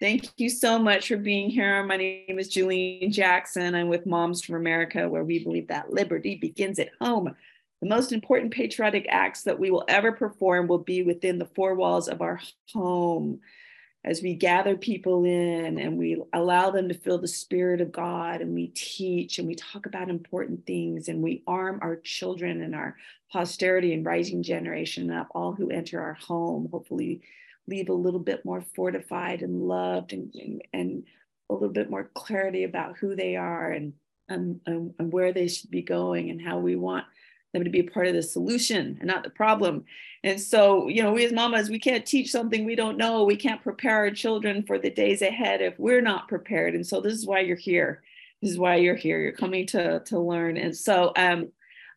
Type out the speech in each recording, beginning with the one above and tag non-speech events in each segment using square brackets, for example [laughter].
Thank you so much for being here. My name is Julian Jackson. I'm with Moms for America, where we believe that liberty begins at home. The most important patriotic acts that we will ever perform will be within the four walls of our home as we gather people in and we allow them to feel the spirit of God and we teach and we talk about important things and we arm our children and our posterity and rising generation up, all who enter our home, hopefully leave a little bit more fortified and loved and, and, and a little bit more clarity about who they are and, and, and where they should be going and how we want them to be a part of the solution and not the problem. And so, you know, we as mamas, we can't teach something we don't know. We can't prepare our children for the days ahead if we're not prepared. And so this is why you're here. This is why you're here. You're coming to to learn. And so um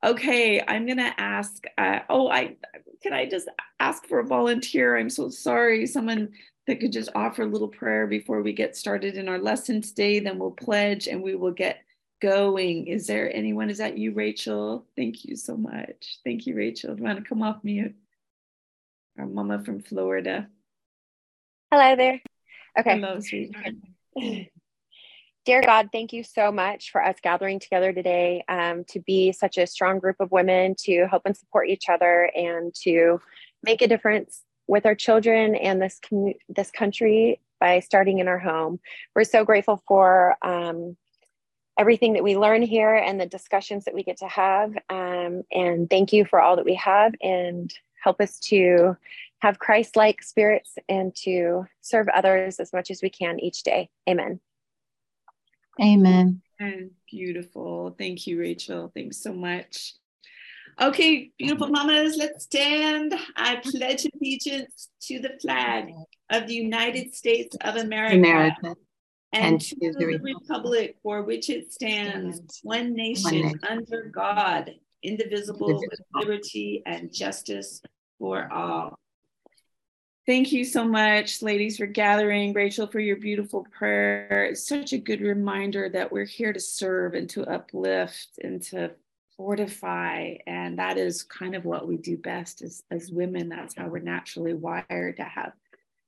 okay, I'm gonna ask uh, oh I can I just ask for a volunteer? I'm so sorry. Someone that could just offer a little prayer before we get started in our lesson today, then we'll pledge and we will get going. Is there anyone? Is that you, Rachel? Thank you so much. Thank you, Rachel. Do you want to come off mute? Our mama from Florida. Hello there. Okay. Hello, sweetheart. [laughs] Dear God, thank you so much for us gathering together today um, to be such a strong group of women to help and support each other and to make a difference with our children and this com- this country by starting in our home. We're so grateful for um, everything that we learn here and the discussions that we get to have. Um, and thank you for all that we have and help us to have Christ like spirits and to serve others as much as we can each day. Amen. Amen. And beautiful. Thank you, Rachel. Thanks so much. Okay, beautiful mamas, let's stand. I pledge allegiance to the flag of the United States of America, America. and, and to the the republic for which it stands, one nation nation. under God, indivisible, with liberty and justice for all. Thank you so much, ladies, for gathering. Rachel, for your beautiful prayer. It's such a good reminder that we're here to serve and to uplift and to fortify. And that is kind of what we do best as, as women. That's how we're naturally wired to have.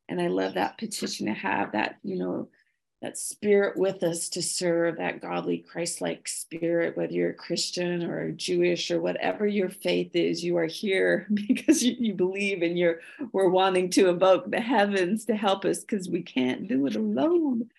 And I love that petition to have that, you know, that spirit with us to serve that godly christ-like spirit whether you're a christian or jewish or whatever your faith is you are here [laughs] because you, you believe and you're we're wanting to evoke the heavens to help us because we can't do it alone.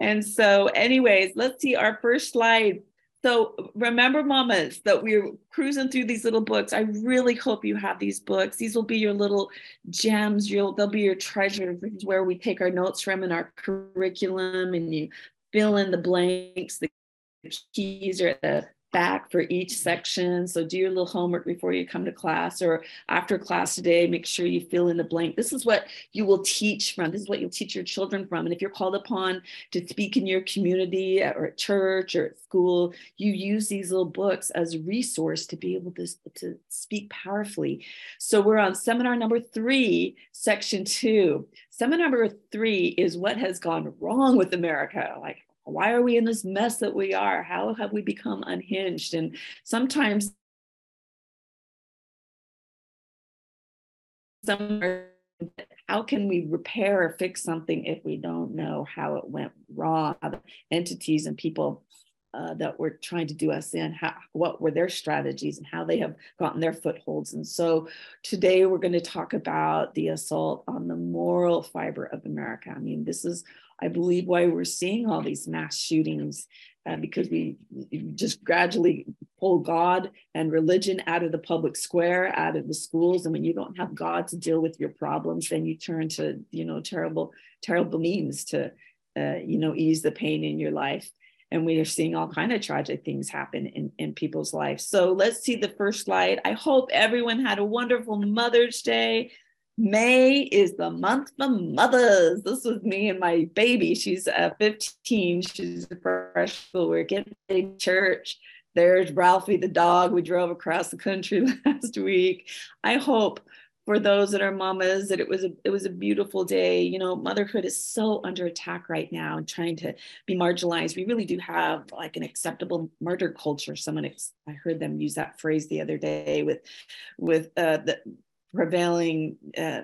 And so anyways let's see our first slide so remember, mamas, that we're cruising through these little books. I really hope you have these books. These will be your little gems. You'll they'll be your treasures. This is where we take our notes from in our curriculum, and you fill in the blanks. The keys are at the back for each section. So do your little homework before you come to class or after class today, make sure you fill in the blank. This is what you will teach from. This is what you'll teach your children from. And if you're called upon to speak in your community or at church or at school, you use these little books as a resource to be able to, to speak powerfully. So we're on seminar number three, section two. Seminar number three is what has gone wrong with America. Like why are we in this mess that we are? How have we become unhinged? And sometimes some how can we repair or fix something if we don't know how it went wrong? Entities and people uh, that were trying to do us in, how, what were their strategies and how they have gotten their footholds. And so today we're going to talk about the assault on the moral fiber of America. I mean, this is I believe why we're seeing all these mass shootings uh, because we just gradually pull God and religion out of the public square, out of the schools. And when you don't have God to deal with your problems, then you turn to, you know, terrible, terrible means to, uh, you know, ease the pain in your life. And we are seeing all kind of tragic things happen in, in people's lives. So let's see the first slide. I hope everyone had a wonderful Mother's Day. May is the month for mothers. This was me and my baby. She's uh, 15. She's a freshman. We're getting to church. There's Ralphie the dog. We drove across the country [laughs] last week. I hope for those that are mamas that it was a it was a beautiful day. You know, motherhood is so under attack right now and trying to be marginalized. We really do have like an acceptable murder culture. Someone I heard them use that phrase the other day with with uh, the prevailing, uh,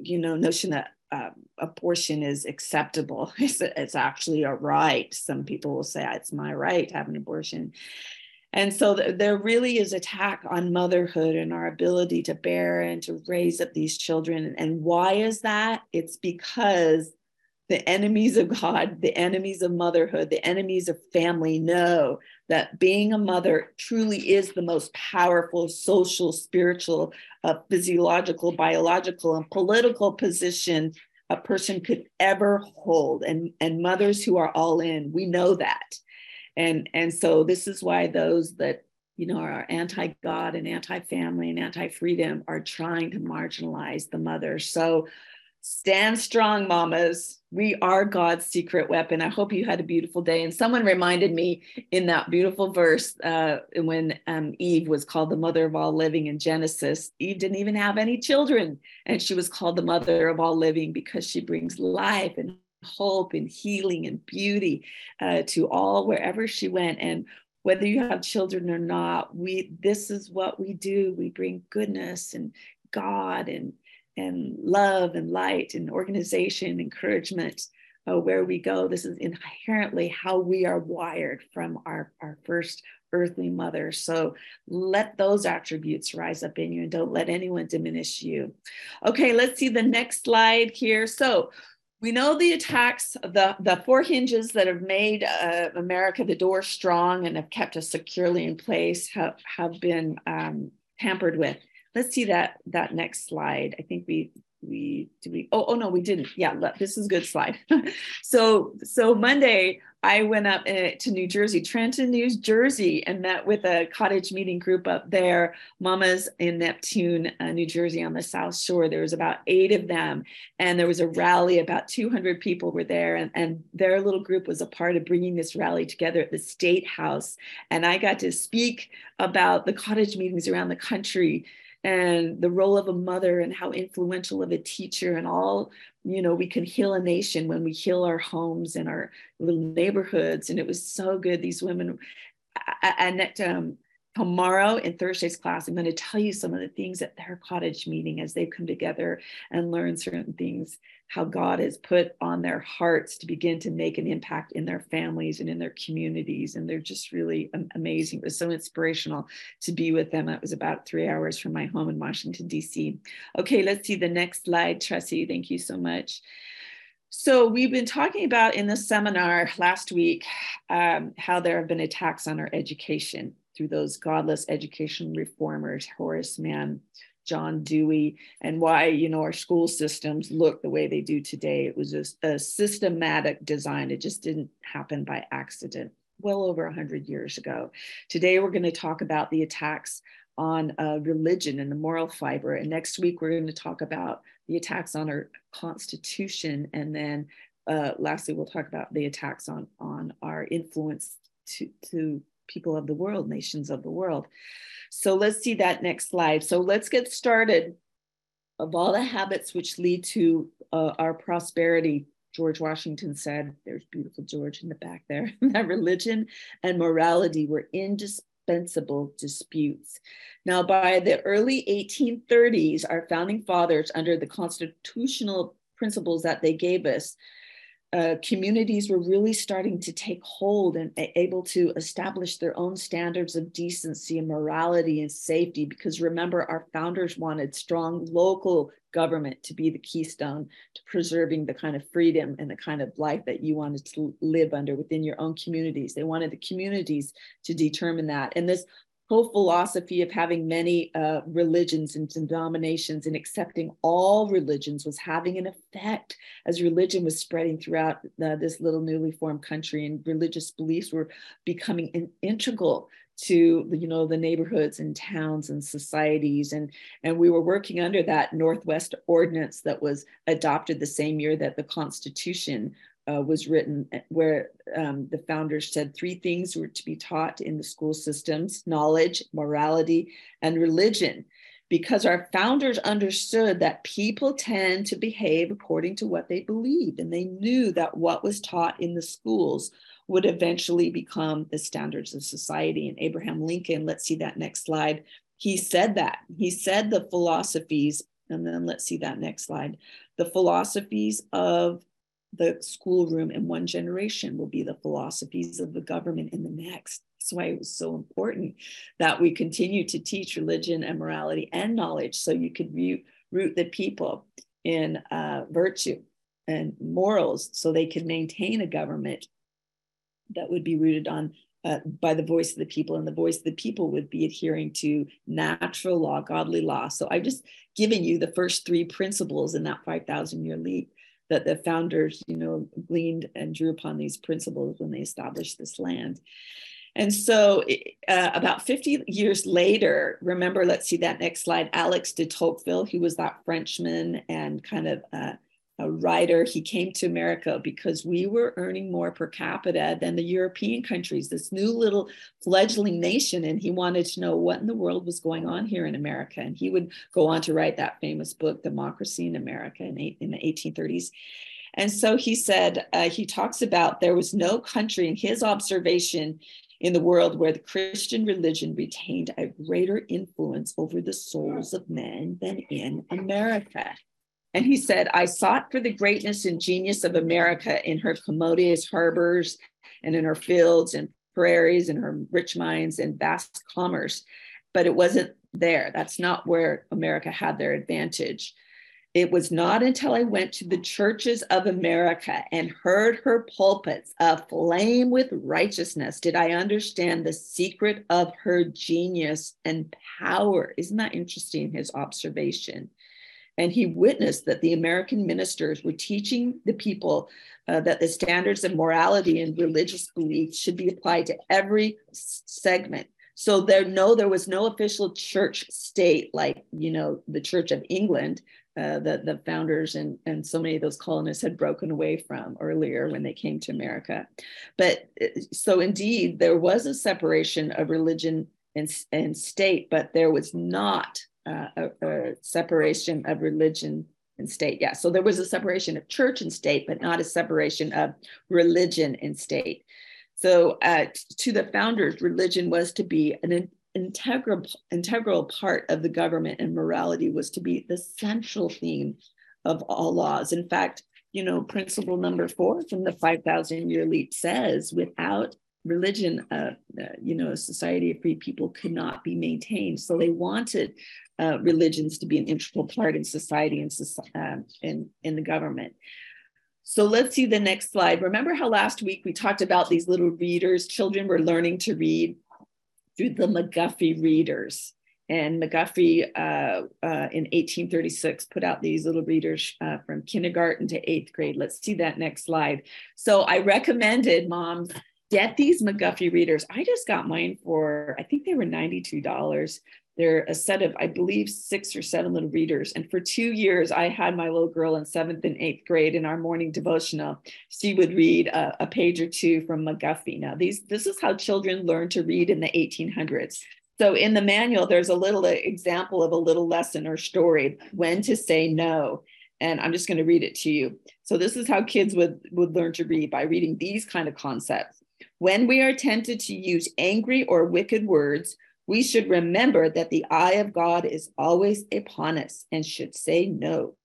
you know, notion that uh, abortion is acceptable. [laughs] It's, it's actually a right. Some people will say it's my right to have an abortion. And so th- there really is attack on motherhood and our ability to bear and to raise up these children. And why is that? It's because the enemies of God, the enemies of motherhood, the enemies of family know that being a mother truly is the most powerful social, spiritual, uh, physiological, biological, and political position a person could ever hold. And, and mothers who are all in, we know that. And, and so this is why those that you know are anti-God and anti-family and anti-freedom are trying to marginalize the mother. So stand strong, mamas we are God's secret weapon. I hope you had a beautiful day. And someone reminded me in that beautiful verse uh, when um, Eve was called the mother of all living in Genesis. Eve didn't even have any children, and she was called the mother of all living because she brings life and hope and healing and beauty uh, to all wherever she went. And whether you have children or not, we this is what we do. We bring goodness and God and and love and light and organization, encouragement uh, where we go. This is inherently how we are wired from our, our first earthly mother. So let those attributes rise up in you and don't let anyone diminish you. Okay, let's see the next slide here. So we know the attacks, the, the four hinges that have made uh, America the door strong and have kept us securely in place have, have been um, tampered with. Let's see that that next slide. I think we we do we oh oh no we didn't. Yeah this is a good slide. [laughs] So so monday i went up uh, to new jersey trenton new jersey and met with a cottage meeting group up there mamas in neptune uh, new jersey on the south shore. There was about eight of them and there was a rally. About 200 people were there and, and their little group was a part of bringing this rally together at the state house. And i got to speak about the cottage meetings around the country and the role of a mother and how influential of a teacher and all you know we can heal a nation when we heal our homes and our little neighborhoods. And it was so good these women and um, tomorrow in Thursday's class, I'm going to tell you some of the things at their cottage meeting as they've come together and learn certain things, how God has put on their hearts to begin to make an impact in their families and in their communities. And they're just really amazing. It was so inspirational to be with them. It was about three hours from my home in Washington, D.C. Okay, let's see the next slide. Tressie, thank you so much. So, we've been talking about in the seminar last week um, how there have been attacks on our education through those godless education reformers, Horace Mann, John Dewey, and why you know our school systems look the way they do today. It was a, a systematic design. It just didn't happen by accident. Well over 100 years ago. Today, we're going to talk about the attacks on uh, religion and the moral fiber. And next week, we're going to talk about the attacks on our Constitution. And then uh, lastly, we'll talk about the attacks on, on our influence to, to people of the world, nations of the world. So let's see that next slide. So let's get started. Of all the habits which lead to uh, our prosperity, George Washington said, there's beautiful George in the back there, [laughs] that religion and morality were indispensable disputes. Now, by the early 1830s, our founding fathers, under the constitutional principles that they gave us, uh, communities were really starting to take hold and able to establish their own standards of decency and morality and safety. Because remember, our founders wanted strong local government to be the keystone to preserving the kind of freedom and the kind of life that you wanted to live under within your own communities. They wanted the communities to determine that. And this whole philosophy of having many uh, religions and denominations and accepting all religions was having an effect as religion was spreading throughout the, this little newly formed country and religious beliefs were becoming in, integral to you know the neighborhoods and towns and societies. And and we were working under that northwest ordinance that was adopted the same year that the constitution uh, was written eh, where um, the founders said three things were to be taught in the school systems knowledge, morality, and religion. Because our founders understood that people tend to behave according to what they believe, and they knew that what was taught in the schools would eventually become the standards of society. And Abraham Lincoln, let's see that next slide, he said that. He said the philosophies And then let's see that next slide. The philosophies of the schoolroom in one generation will be the philosophies of the government in the next. That's why it was so important that we continue to teach religion and morality and knowledge so you could root, root the people in uh, virtue and morals so they could maintain a government that would be rooted on uh, by the voice of the people, and the voice of the people would be adhering to natural law, godly law. So I've just given you the first three principles in that 5,000 year leap that the founders, you know, gleaned and drew upon these principles when they established this land. And so, uh, about 50 years later, remember, let's see that next slide. Alex de Tocqueville, he was that Frenchman and kind of uh, a writer. He came to America because we were earning more per capita than the European countries, this new little fledgling nation. And he wanted to know what in the world was going on here in America. And he would go on to write that famous book, Democracy in America, in, eight, in the 1830s. And so he said, uh, he talks about there was no country in his observation in the world where the Christian religion retained a greater influence over the souls of men than in America. And he said, I sought for the greatness and genius of America in her commodious harbors and in her fields and prairies and her rich mines and vast commerce, but it wasn't there. That's not where America had their advantage. It was not until I went to the churches of America and heard her pulpits aflame with righteousness did I understand the secret of her genius and power. Isn't that interesting, his observation? And he witnessed that the American ministers were teaching the people uh, that the standards of morality and religious belief should be applied to every segment. So there, no, there was no official church state like you know the Church of England uh, that the founders and and so many of those colonists had broken away from earlier when they came to America. But uh, so indeed, there was a separation of religion and, and state, but there was not uh, a, a, separation of religion and state. Yeah, so there was a separation of church and state, but not a separation of religion and state. So uh, to the founders, religion was to be an integral integral part of the government, and morality was to be the central theme of all laws. In fact, you know, principle number four from the 5,000 year leap says without religion, uh, uh, you know, a society of free people could not be maintained. So they wanted uh, religions to be an integral part in society and um, in, in the government. So let's see the next slide. Remember how last week we talked about these little readers? Children were learning to read through the McGuffey readers. And McGuffey uh, uh, in 1836 put out these little readers uh, from kindergarten to eighth grade. Let's see that next slide. So I recommended moms get these McGuffey readers. I just got mine for, I think they were $92. They're a set of, I believe, six or seven little readers. And for two years, I had my little girl in seventh and eighth grade in our morning devotional. She would read a, a page or two from McGuffey. Now, these this is how children learned to read in the 1800s. So in the manual, there's a little uh, example of a little lesson or story, when to say no. And I'm just going to read it to you. So this is how kids would, would learn to read by reading these kind of concepts. When we are tempted to use angry or wicked words, we should remember that the eye of God is always upon us and should say no.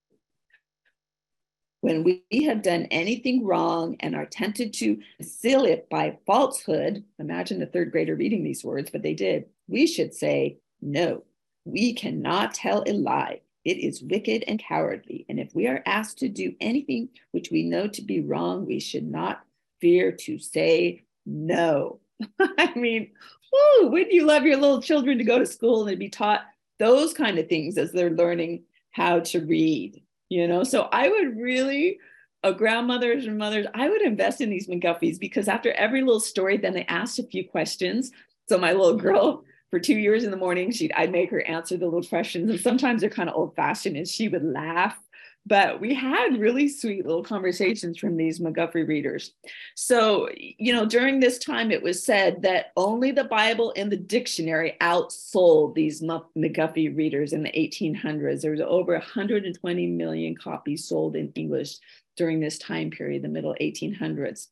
When we have done anything wrong and are tempted to conceal it by falsehood, imagine a third grader reading these words, but they did, we should say no. We cannot tell a lie. It is wicked and cowardly. And if we are asked to do anything which we know to be wrong, we should not fear to say no. [laughs] I mean, whoo, wouldn't you love your little children to go to school and be taught those kind of things as they're learning how to read? You know, so I would really, uh, grandmothers and mothers, I would invest in these McGuffeys because after every little story, then they asked a few questions. So my little girl, for two years in the morning, she'd I'd make her answer the little questions, and sometimes they're kind of old fashioned, and she would laugh but we had really sweet little conversations from these McGuffey readers. So, you know, during this time, it was said that only the Bible and the dictionary outsold these McGuffey readers in the 1800s. There was over 120 million copies sold in English during this time period, the middle 1800s.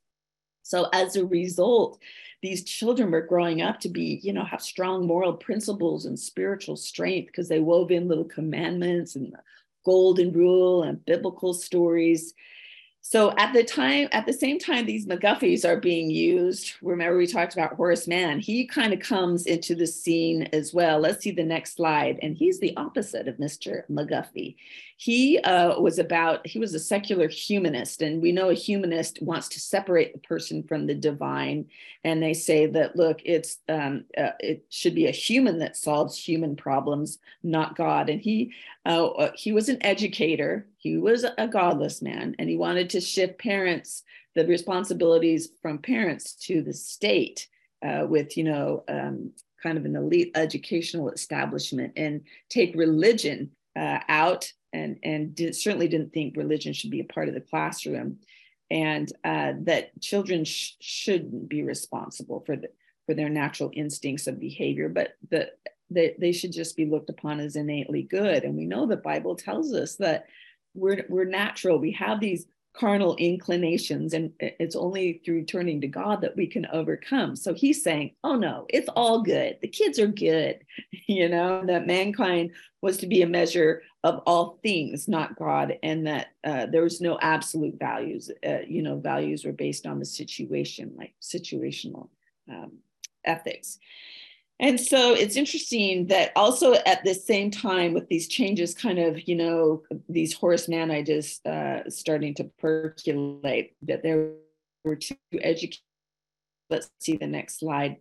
So as a result, these children were growing up to be, you know, have strong moral principles and spiritual strength because they wove in little commandments and golden rule and biblical stories so at the time, at the same time, these McGuffeys are being used. Remember, we talked about Horace Mann. He kind of comes into the scene as well. Let's see the next slide. And he's the opposite of Mr. McGuffey. He uh, was about, he was a secular humanist. And we know a humanist wants to separate the person from the divine. And they say that, look, it's um, uh, it should be a human that solves human problems, not God. And he uh, uh he was an educator he was a godless man and he wanted to shift parents, the responsibilities from parents to the state uh, with, you know, um, kind of an elite educational establishment and take religion uh, out and, and did, certainly didn't think religion should be a part of the classroom and uh, that children sh- shouldn't be responsible for the, for their natural instincts of behavior, but the, they, they should just be looked upon as innately good. And we know the Bible tells us that we're, we're natural. We have these carnal inclinations, and it's only through turning to God that we can overcome. So he's saying, Oh no, it's all good. The kids are good, [laughs] you know, that mankind was to be a measure of all things, not God, and that uh, there was no absolute values. Uh, you know, values were based on the situation, like situational um, ethics. And so it's interesting that also at the same time with these changes, kind of, you know, these Horace Mann ideas uh, starting to percolate, that there were two educators. Let's see the next slide.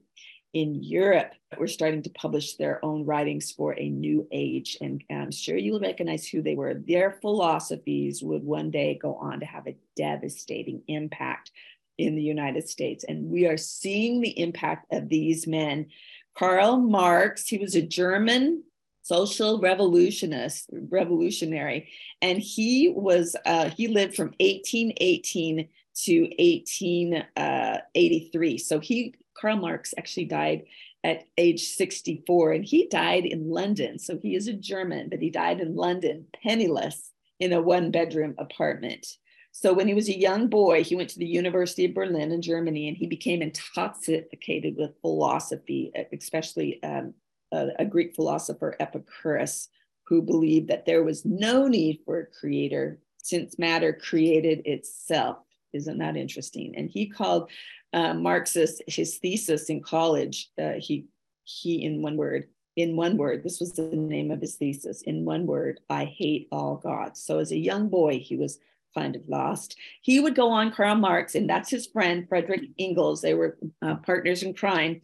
In Europe, were starting to publish their own writings for a new age. And I'm sure you'll recognize who they were. Their philosophies would one day go on to have a devastating impact in the United States. And we are seeing the impact of these men Karl Marx, he was a German social revolutionist, revolutionary, and he was uh, he lived from 1818 to 1883. Uh, so he Karl Marx actually died at age 64, and he died in London. So he is a German, but he died in London, penniless, in a one bedroom apartment. So when he was a young boy, he went to the University of Berlin in Germany and he became intoxicated with philosophy, especially um, a, a, Greek philosopher, Epicurus, who believed that there was no need for a creator since matter created itself. Isn't that interesting? And he called uh, Marxist his thesis in college. Uh, he he in one word in one word this was the name of his thesis in one word i hate all gods so as a young boy he was kind of lost. He would go on Karl Marx, and that's his friend, Frederick Engels. They were uh, partners in crime.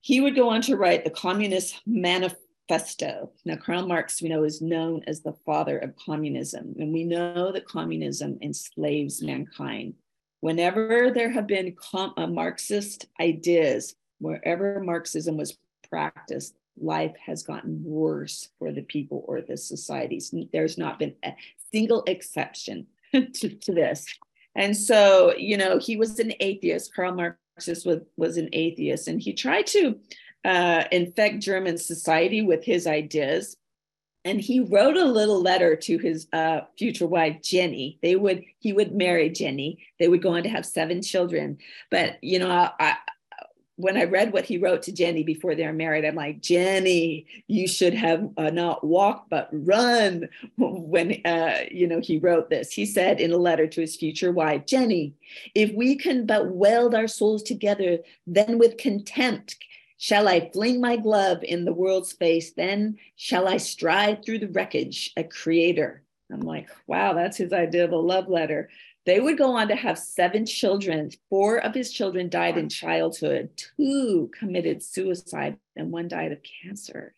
He would go on to write the Communist Manifesto. Now, Karl Marx, we know, is known as the father of communism, and we know that communism enslaves mankind. Whenever there have been com- uh, Marxist ideas, wherever Marxism was practiced, life has gotten worse for the people or the societies. There's not been a single exception [laughs] to, to this. And so, you know, he was an atheist. Karl Marx was, was an atheist, and he tried to uh, infect German society with his ideas. And he wrote a little letter to his uh, future wife, Jenny. They would he would marry Jenny. They would go on to have seven children. But you know, I, when I read what he wrote to Jenny before they were married, I'm like, Jenny, you should have uh, not walked but run. [laughs] When uh, you know he wrote this, he said in a letter to his future wife, Jenny, if we can but weld our souls together, then with contempt shall I fling my glove in the world's face. Then shall I stride through the wreckage, a creator. I'm like, wow, that's his idea of a love letter. They would go on to have seven children. Four of his children died in childhood, two committed suicide, and one died of cancer.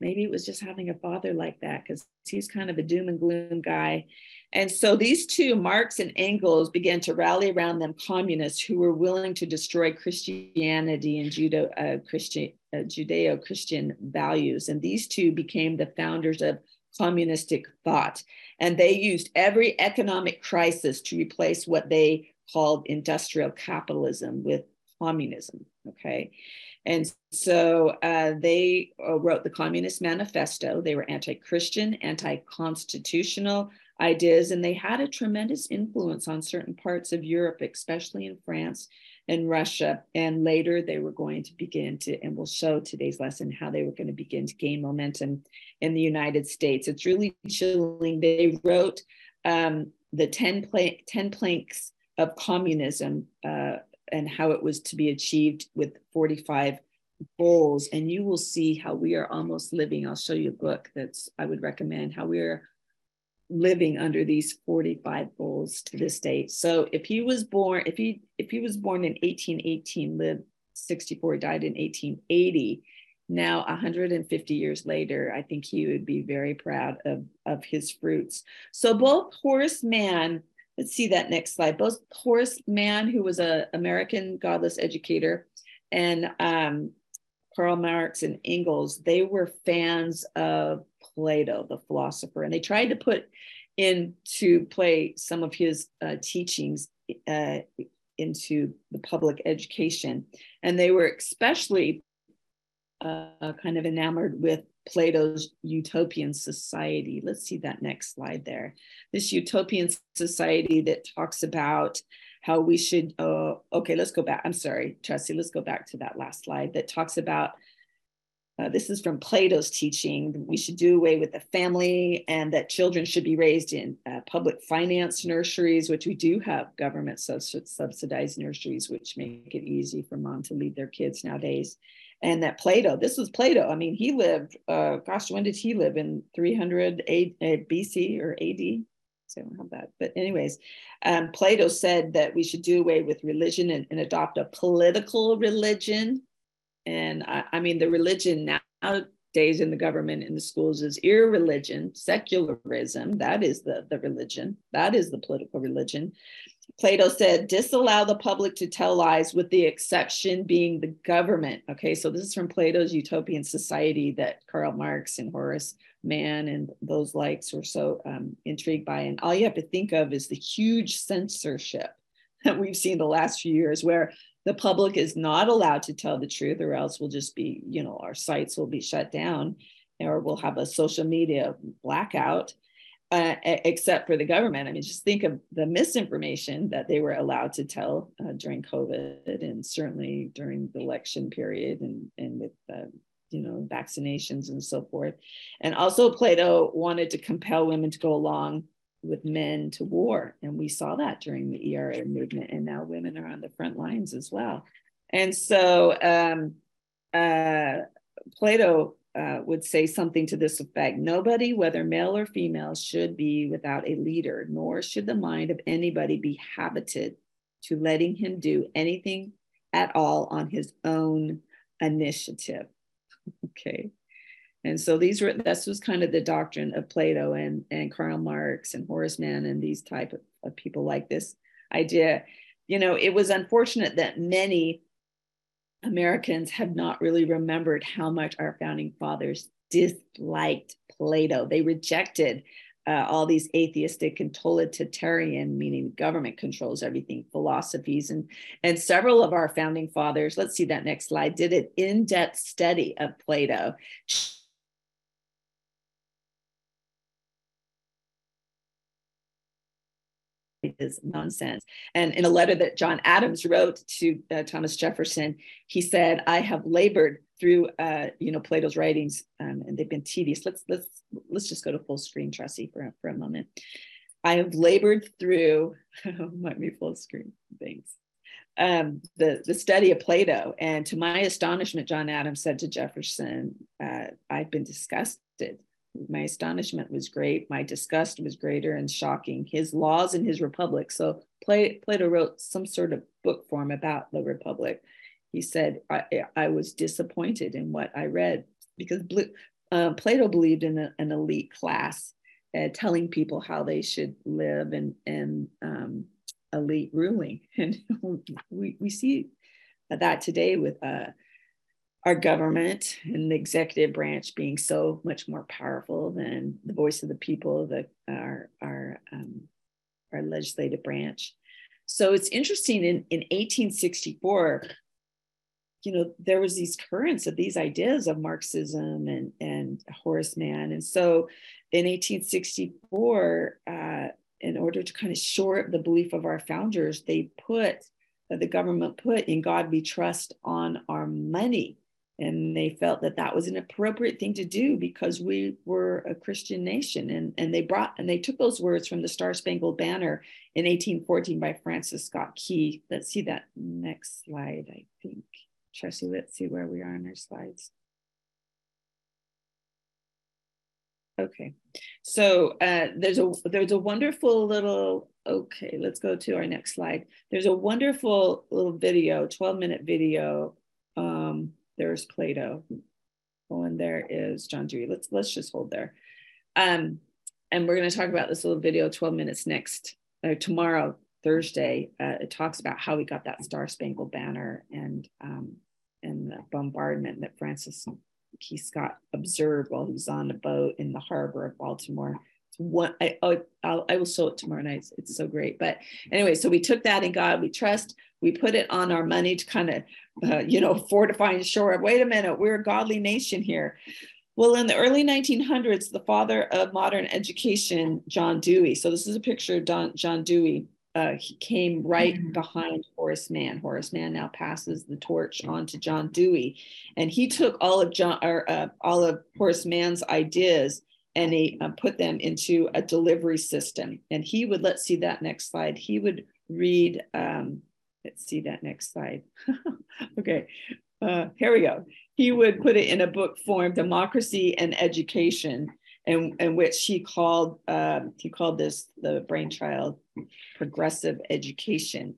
Maybe it was just having a father like that because he's kind of a doom and gloom guy. And so these two, Marx and Engels, began to rally around them communists who were willing to destroy Christianity and Judo, uh, Christian, uh, Judeo-Christian values. And these two became the founders of communistic thought. And they used every economic crisis to replace what they called industrial capitalism with communism. Okay. And so uh, they uh, wrote the Communist Manifesto. They were anti Christian, anti constitutional, ideas, and they had a tremendous influence on certain parts of Europe, especially in France and Russia. And later they were going to begin to, and we'll show today's lesson how they were going to begin to gain momentum in the United States. It's really chilling. They wrote um, the 10, 10 planks of communism uh, and how it was to be achieved with 45 goals. And you will see how we are almost living. I'll show you a book that's I would recommend how we're living under these 45 goals to this date. So if he was born, if he if he was born in 1818, lived 64, died in 1880, now 150 years later, I think he would be very proud of, of his fruits. So both Horace Mann, let's see that next slide, both Horace Mann, who was an American godless educator, and um, Karl Marx and Engels, they were fans of Plato, the philosopher, and they tried to put into play some of his uh, teachings uh, into the public education. And they were especially uh, kind of enamored with Plato's utopian society. Let's see that next slide there. This utopian society that talks about how we should, uh, okay, let's go back. I'm sorry, Chelsea, let's go back to that last slide that talks about uh, this is from Plato's teaching. We should do away with the family and that children should be raised in uh, public finance nurseries, which we do have government subsidized nurseries, which make it easy for mom to leave their kids nowadays. And that Plato, this was Plato. I mean, he lived, uh, gosh, when did he live? In 300 A, uh, BC or AD? So I don't have that. But, anyways, um, Plato said that we should do away with religion and, and adopt a political religion and I, I mean, the religion nowadays in the government in the schools is irreligion, secularism. That is the, the religion. That is the political religion. Plato said, disallow the public to tell lies, with the exception being the government. Okay, so this is from Plato's Utopian Society that Karl Marx and Horace Mann and those likes were so um, intrigued by. And all you have to think of is the huge censorship that we've seen the last few years, where the public is not allowed to tell the truth or else we'll just be you know our sites will be shut down or we'll have a social media blackout uh, except for the government. I mean just think of the misinformation that they were allowed to tell uh, during covid and certainly during the election period and, and with uh, you know vaccinations and so forth. And also plato wanted to compel women to go along with men to war. And we saw that during the ERA movement. And now women are on the front lines as well. And so um, uh, Plato uh, would say something to this effect Nobody, whether male or female, should be without a leader, nor should the mind of anybody be habited to letting him do anything at all on his own initiative. [laughs] okay. And so these were this was kind of the doctrine of Plato and, and Karl Marx and Horace Mann and these type of, of people like this idea. You know, it was unfortunate that many Americans have not really remembered how much our founding fathers disliked Plato. They rejected uh, all these atheistic and totalitarian, meaning government controls everything, philosophies. And, and several of our founding fathers, let's see that next slide, did an in depth study of Plato, is nonsense. And in a letter that John Adams wrote to uh, Thomas Jefferson, he said, "I have labored through, uh, you know, Plato's writings, um, and they've been tedious. Let's let's let's just go to full screen, Tressie, for for a moment. I have labored through, [laughs] might be full screen. Thanks." Um, the, the study of Plato. And to my astonishment, John Adams said to Jefferson, uh, I've been disgusted my astonishment was great. My disgust was greater and shocking. His laws and his republic. So Plato wrote some sort of book form about the republic. He said, I, I was disappointed in what I read because uh, Plato believed in a, an elite class, uh, telling people how they should live and, and um, elite ruling. [laughs] And [laughs] we, we see that today with uh, our government and the executive branch being so much more powerful than the voice of the people, the our our um, our legislative branch. So it's interesting. In in 1864, you know, there was these currents of these ideas of Marxism and, and Horace Mann. And so in 1864, uh, in order to kind of shore up the belief of our founders, they put, the government put in God we trust on our money and they felt that that was an appropriate thing to do because we were a christian nation and, and they brought and they took those words from the star spangled banner in 1814 by francis scott key. Let's see that next slide i think. Tracy, let's see where we are on our slides. Okay so uh, there's a there's a wonderful little okay let's go to our next slide. There's a wonderful little video 12 minute video there's Plato. Oh, and there is John Dewey. Let's let's just hold there. Um, and we're going to talk about this little video 12 minutes next uh, tomorrow Thursday. Uh, it talks about how we got that Star Spangled Banner and um, and the bombardment that Francis Key Scott observed while he was on a boat in the harbor of Baltimore. It's one I oh, I'll, I will show it tomorrow night. It's so great. But anyway, so we took that in God. We trust. We put it on our money to kind of uh, you know, [laughs] fortifying shore. up. Wait a minute, we're a godly nation here. Well, in the early 1900s, the father of modern education, John Dewey. So this is a picture of Don, John Dewey. Uh, he came right mm-hmm. behind Horace Mann. Horace Mann now passes the torch on to John Dewey, and he took all of John or uh, all of Horace Mann's ideas and he uh, put them into a delivery system. And he would let's see that next slide. He would read um, Let's see that next slide. [laughs] okay, uh, here we go. He would put it in a book form, Democracy and Education, and in, which he called um, he called this the brainchild progressive education.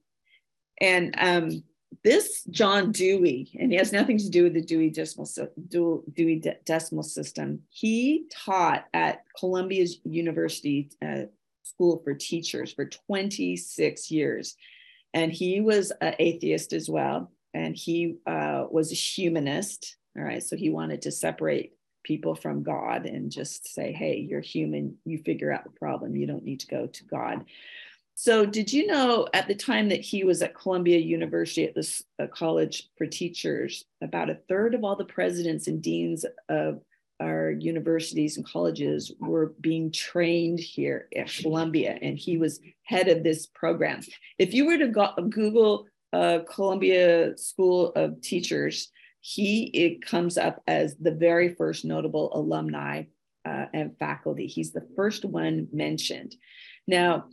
And um, this John Dewey, and he has nothing to do with the Dewey Decimal, Dewey Decimal System. He taught at Columbia's University uh, School for Teachers for 26 years. And he was an atheist as well and he uh, was a humanist all right? So he wanted to separate people from god and just say hey you're human. You figure out the problem. You don't need to go to god so did you know at the time that he was at columbia university at this uh, college for teachers about a third of all the presidents and deans of our universities and colleges were being trained here at Columbia, and he was head of this program. If you were to go, Google uh, Columbia School of Teachers, he it comes up as the very first notable alumni uh, and faculty. He's the first one mentioned. Now,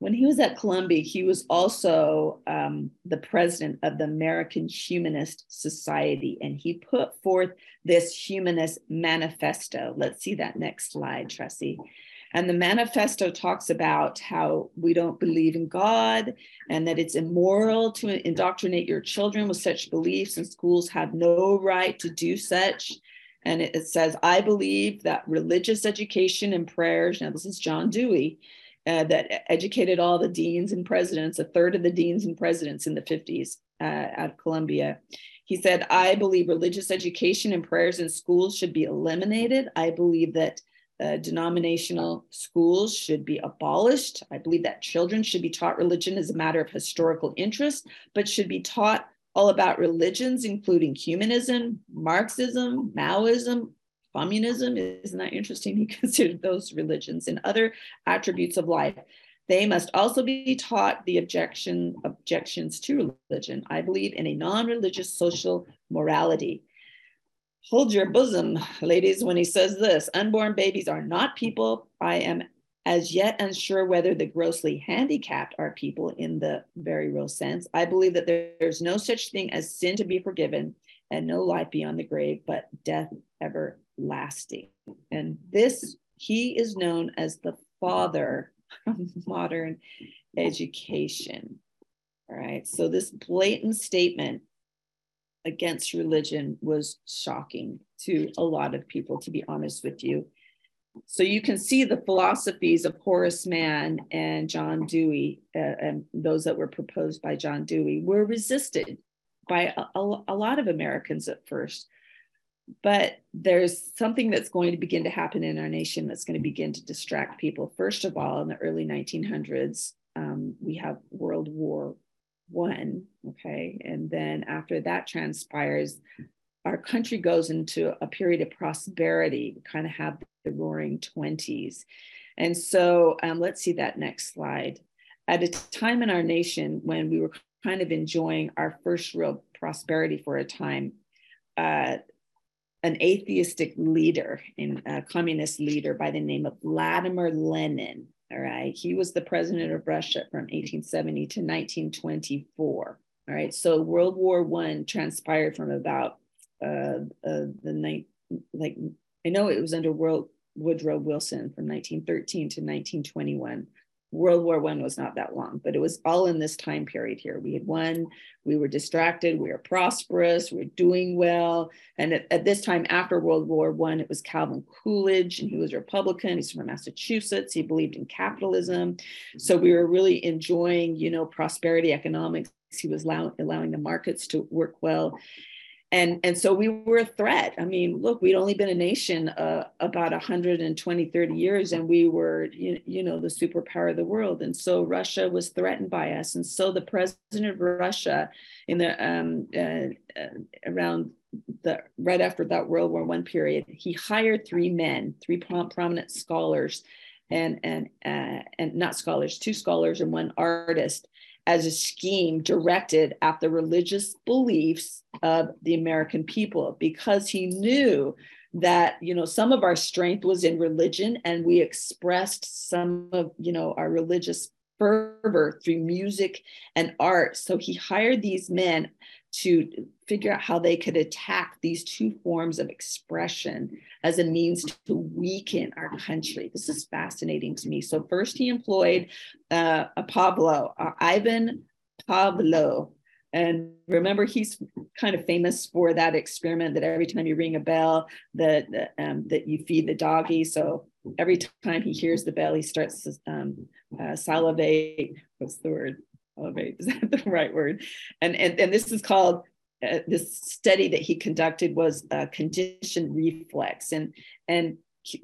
when he was at Columbia, he was also um, the president of the American Humanist Society, and he put forth this humanist manifesto. Let's see that next slide, Tressie. And the manifesto talks about how we don't believe in God and that it's immoral to indoctrinate your children with such beliefs, and schools have no right to do such. And it says, I believe that religious education and prayers, now this is John Dewey, uh, that educated all the deans and presidents, a third of the deans and presidents in the 50s uh, at Columbia. He said, I believe religious education and prayers in schools should be eliminated. I believe that uh, denominational schools should be abolished. I believe that children should be taught religion as a matter of historical interest, but should be taught all about religions, including humanism, Marxism, Maoism, communism isn't that interesting? [laughs] He considered those religions and other attributes of life. They must also be taught the objection objections to religion i believe in a non-religious social morality. Hold your bosom ladies when he says this. Unborn babies are not people. I am as yet unsure whether the grossly handicapped are people in the very real sense. I believe that there's no such thing as sin to be forgiven and no life beyond the grave but death ever lasting. And this, he is known as the father of modern education. All right. So, this blatant statement against religion was shocking to a lot of people, to be honest with you. So, you can see the philosophies of Horace Mann and John Dewey, uh, and those that were proposed by John Dewey, were resisted by a, a, a lot of Americans at first but there's something that's going to begin to happen in our nation that's going to begin to distract people. First of all, in the early 1900s, um, we have World War One, okay, and then after that transpires, our country goes into a period of prosperity. We kind of have the roaring 20s. And so um, let's see that next slide. At a time in our nation when we were kind of enjoying our first real prosperity for a time, uh, an atheistic leader, and a communist leader by the name of Vladimir Lenin. All right, he was the president of Russia from 1870 to 1924. All right, so World War One transpired from about uh, uh, the night, like I know it was under World Woodrow Wilson from 1913 to 1921. World War One was not that long, but it was all in this time period here. We had won, we were distracted, we were prosperous, we were doing well. And at, at this time after World War One, it was Calvin Coolidge, and he was Republican. He's from Massachusetts. He believed in capitalism, so we were really enjoying, you know, prosperity economics. He was allow, allowing the markets to work well, and and so we were a threat. I mean look we'd only been a nation uh, about 120 30 years and we were you, you know the superpower of the world. And so russia was threatened by us. And so the president of russia in the um, uh, uh, around the right after that world war one period he hired three men three prom- prominent scholars and and uh, and not scholars two scholars and one artist as a scheme directed at the religious beliefs of the American people because he knew that you know some of our strength was in religion and we expressed some of you know our religious fervor through music and art. So he hired these men to figure out how they could attack these two forms of expression as a means to weaken our country. This is fascinating to me. So, first, he employed uh, a Pablo, uh, Ivan Pavlov. And remember, he's kind of famous for that experiment that every time you ring a bell, that um, that you feed the doggy. So every time he hears the bell, he starts to um, uh, salivate. What's the word? Salivate [laughs] is that the right word? And and and this is called uh, this study that he conducted was a conditioned reflex. And and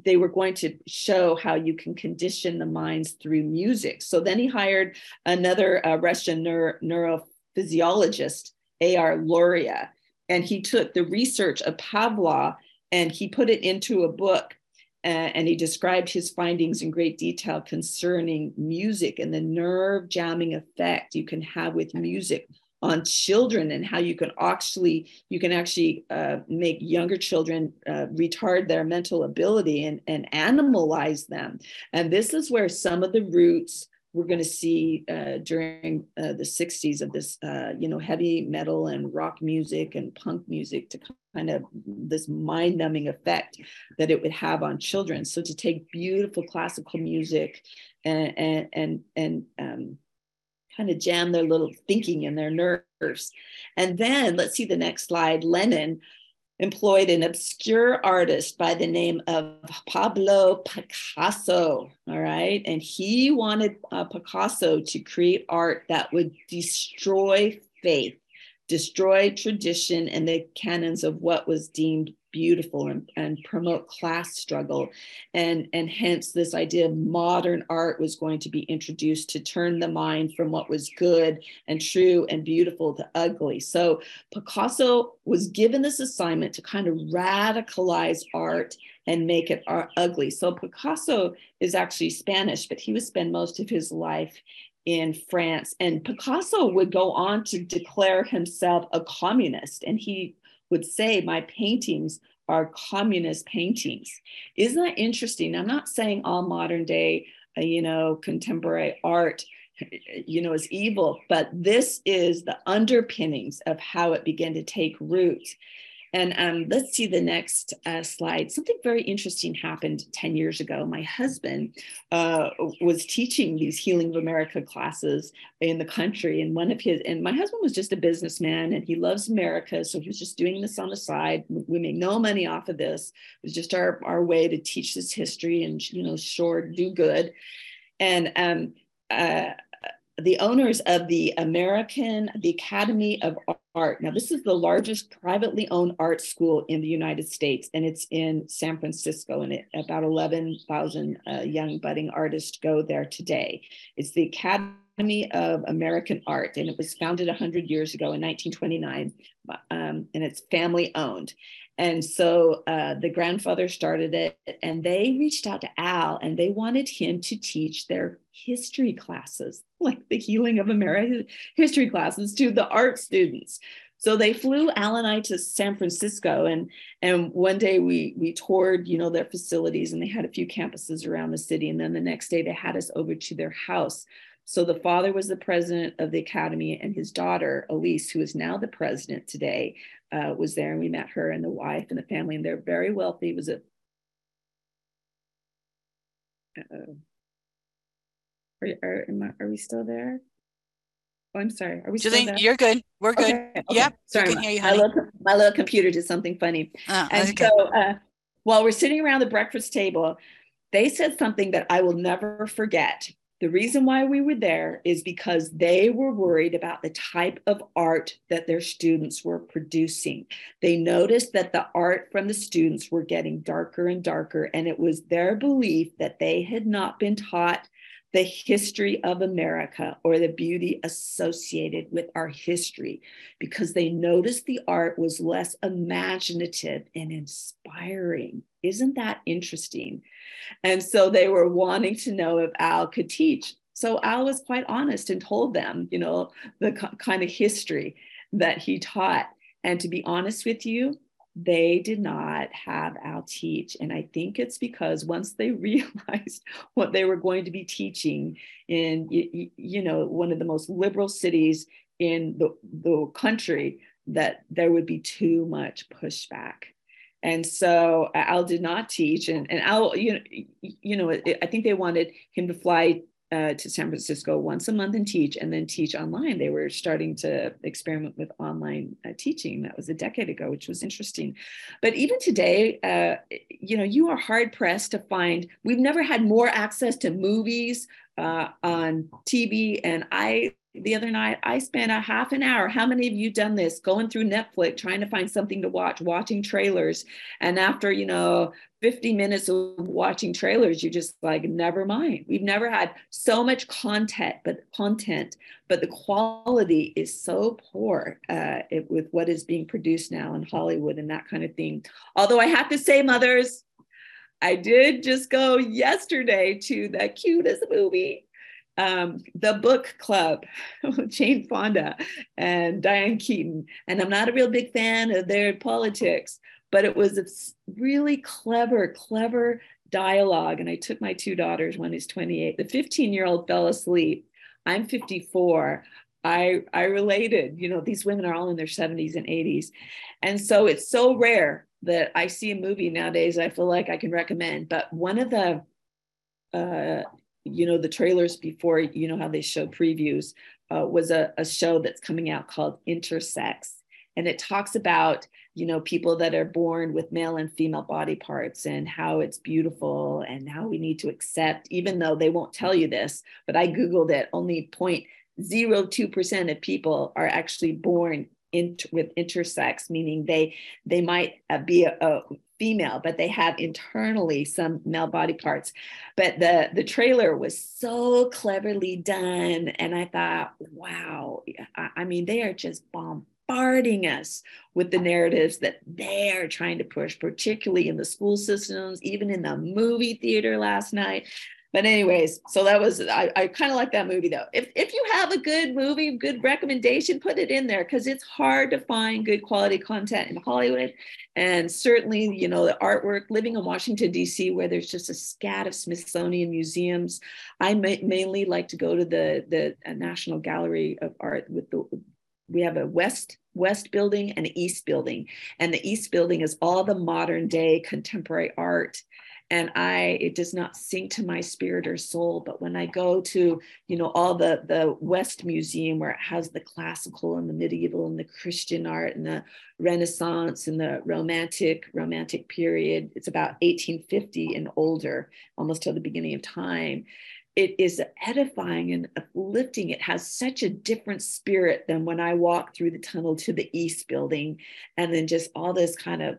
they were going to show how you can condition the minds through music. So then he hired another uh, russian neuro, neurophysiologist ar luria and he took the research of pavlov and he put it into a book and he described his findings in great detail concerning music and the nerve jamming effect you can have with music on children and how you can actually you can actually uh, make younger children uh, retard their mental ability and, and animalize them. And this is where some of the roots we're going to see uh, during uh, the 60s of this uh, you know heavy metal and rock music and punk music to kind of this mind-numbing effect that it would have on children so to take beautiful classical music and and and, and um, kind of jam their little thinking in their nerves. And then let's see the next slide. Lenin employed an obscure artist by the name of Pablo Picasso. All right. And he wanted uh, Picasso to create art that would destroy faith, destroy tradition and the canons of what was deemed beautiful and, and promote class struggle. And, and hence, this idea of modern art was going to be introduced to turn the mind from what was good and true and beautiful to ugly. So, Picasso was given this assignment to kind of radicalize art and make it ugly. So, Picasso is actually Spanish, but he would spend most of his life in France. And Picasso would go on to declare himself a communist. And he would say my paintings are communist paintings. Isn't that interesting? I'm not saying all modern day, uh, you know, contemporary art, you know, is evil, but this is the underpinnings of how it began to take root. And um, let's see the next uh, slide. Something very interesting happened 10 years ago. My husband uh, was teaching these Healing of America classes in the country. And one of his, and my husband was just a businessman and he loves America. So he was just doing this on the side. We made no money off of this. It was just our, our way to teach this history and, you know, sure, do good. And um, uh, the owners of the American, the Academy of Art. Now, this is the largest privately owned art school in the United States, and it's in San Francisco, and it, about 11,000 uh, young budding artists go there today. It's the Academy of American Art, and it was founded 100 years ago in 1929, um, and it's family owned. And so uh, the grandfather started it, and they reached out to Al and they wanted him to teach their history classes, [laughs] like the healing of America history classes, to the art students. So they flew Al and I to San Francisco, and and one day we we toured, you know, their facilities, and they had a few campuses around the city. And then the next day they had us over to their house. So the father was the president of the academy, and his daughter Elise, who is now the president today, uh, was there, and we met her and the wife and the family, and they're very wealthy. It was a uh-oh. Are, are, I, are we still there? Oh, I'm sorry. Are we still there? You're good. We're good. Okay, okay. Yep. Sorry, my, you, my little, my little computer did something funny. Oh, And okay. so uh, while we're sitting around the breakfast table, they said something that I will never forget. The reason why we were there is because they were worried about the type of art that their students were producing. They noticed that the art from the students were getting darker and darker, and it was their belief that they had not been taught the history of America or the beauty associated with our history because they noticed the art was less imaginative and inspiring. Isn't that interesting? And so they were wanting to know if Al could teach. So Al was quite honest and told them, you know, the kind of history that he taught. And to be honest with you, they did not have Al teach. And I think it's because once they [laughs] realized what they were going to be teaching in, you, you know, one of the most liberal cities in the, the country, that there would be too much pushback. And so Al did not teach, and, and Al, you know, you know, I think they wanted him to fly uh, to San Francisco once a month and teach, and then teach online. They were starting to experiment with online uh, teaching. That was a decade ago, which was interesting. But even today, uh, you know, you are hard pressed to find. We've never had more access to movies uh, on TV, and I the other night i spent a half an hour how many of you done this? Going through netflix trying to find something to watch watching trailers. And after you know 50 minutes of watching trailers you just like never mind. We've never had so much content but content but the quality is so poor uh, it, with what is being produced now in hollywood and that kind of thing. Although i have to say mothers i did just go yesterday to the cutest movie um, the book club with Jane Fonda and Diane Keaton. And I'm not a real big fan of their politics, but it was a really clever, clever dialogue. And I took my two daughters, one is 28. The 15 year old fell asleep. I'm 54. I, I related, you know, these women are all in their 70s and 80s. And so it's so rare that I see a movie nowadays I feel like I can recommend. But one of the uh, you know the trailers before you know how they show previews uh, was a, a show that's coming out called intersex and it talks about you know people that are born with male and female body parts and how it's beautiful and how we need to accept even though they won't tell you this but i googled it only 0.02% of people are actually born with intersex meaning they they might uh, be a, a female but they have internally some male body parts. But the the trailer was so cleverly done and i thought wow i, I mean they are just bombarding us with the narratives that they are trying to push particularly in the school systems even in the movie theater last night but anyways so that was i, I kind of like that movie though. If, if you have a good movie good recommendation put it in there because it's hard to find good quality content in hollywood. And certainly you know the artwork living in washington d.c where there's just a scat of smithsonian museums. I ma- mainly like to go to the the uh, national gallery of art with the we have a west west building and an east building. And the east building is all the modern day contemporary art and i it does not sink to my spirit or soul but when i go to you know all the the west museum where it has the classical and the medieval and the christian art and the renaissance and the romantic romantic period it's about 1850 and older almost till the beginning of time it is edifying and uplifting. It has such a different spirit than when I walk through the tunnel to the East building, and then just all this kind of,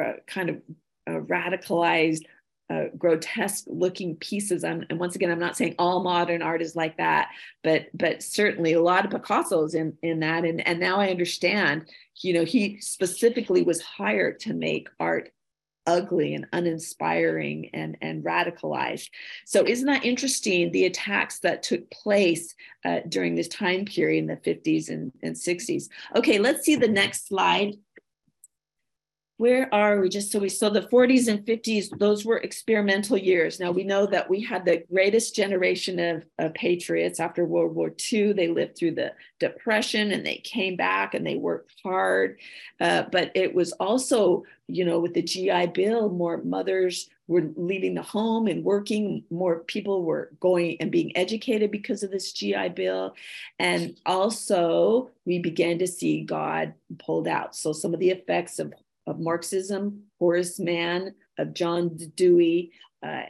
uh, kind of uh, radicalized uh, grotesque looking pieces. I'm, and once again, I'm not saying all modern art is like that, but but certainly a lot of Picasso's in in that. And and now I understand. You know, he specifically was hired to make art ugly and uninspiring and, and radicalized. So, isn't that interesting? The attacks that took place uh, during this time period in the 50s and, and 60s. Okay, let's see the next slide where are we? Just so we saw the 40s and 50s those were experimental years. Now we know that we had the greatest generation of, of, patriots after world war ii they lived through the depression and they came back and they worked hard. Uh, but it was also you know with the gi bill more mothers were leaving the home and working. More people were going and being educated because of this gi bill. And also we began to see god pulled out. So some of the effects of of Marxism, Horace Mann, of John Dewey. Uh,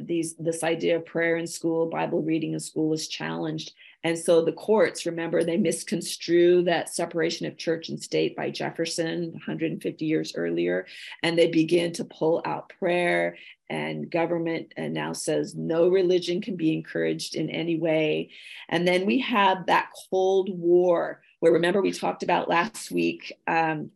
these this idea of prayer in school, Bible reading in school is challenged, and so the courts remember they misconstrue that separation of church and state by Jefferson 150 years earlier, and they begin to pull out prayer. And government and now says no religion can be encouraged in any way. And then we have that Cold War, where remember we talked about last week. Um,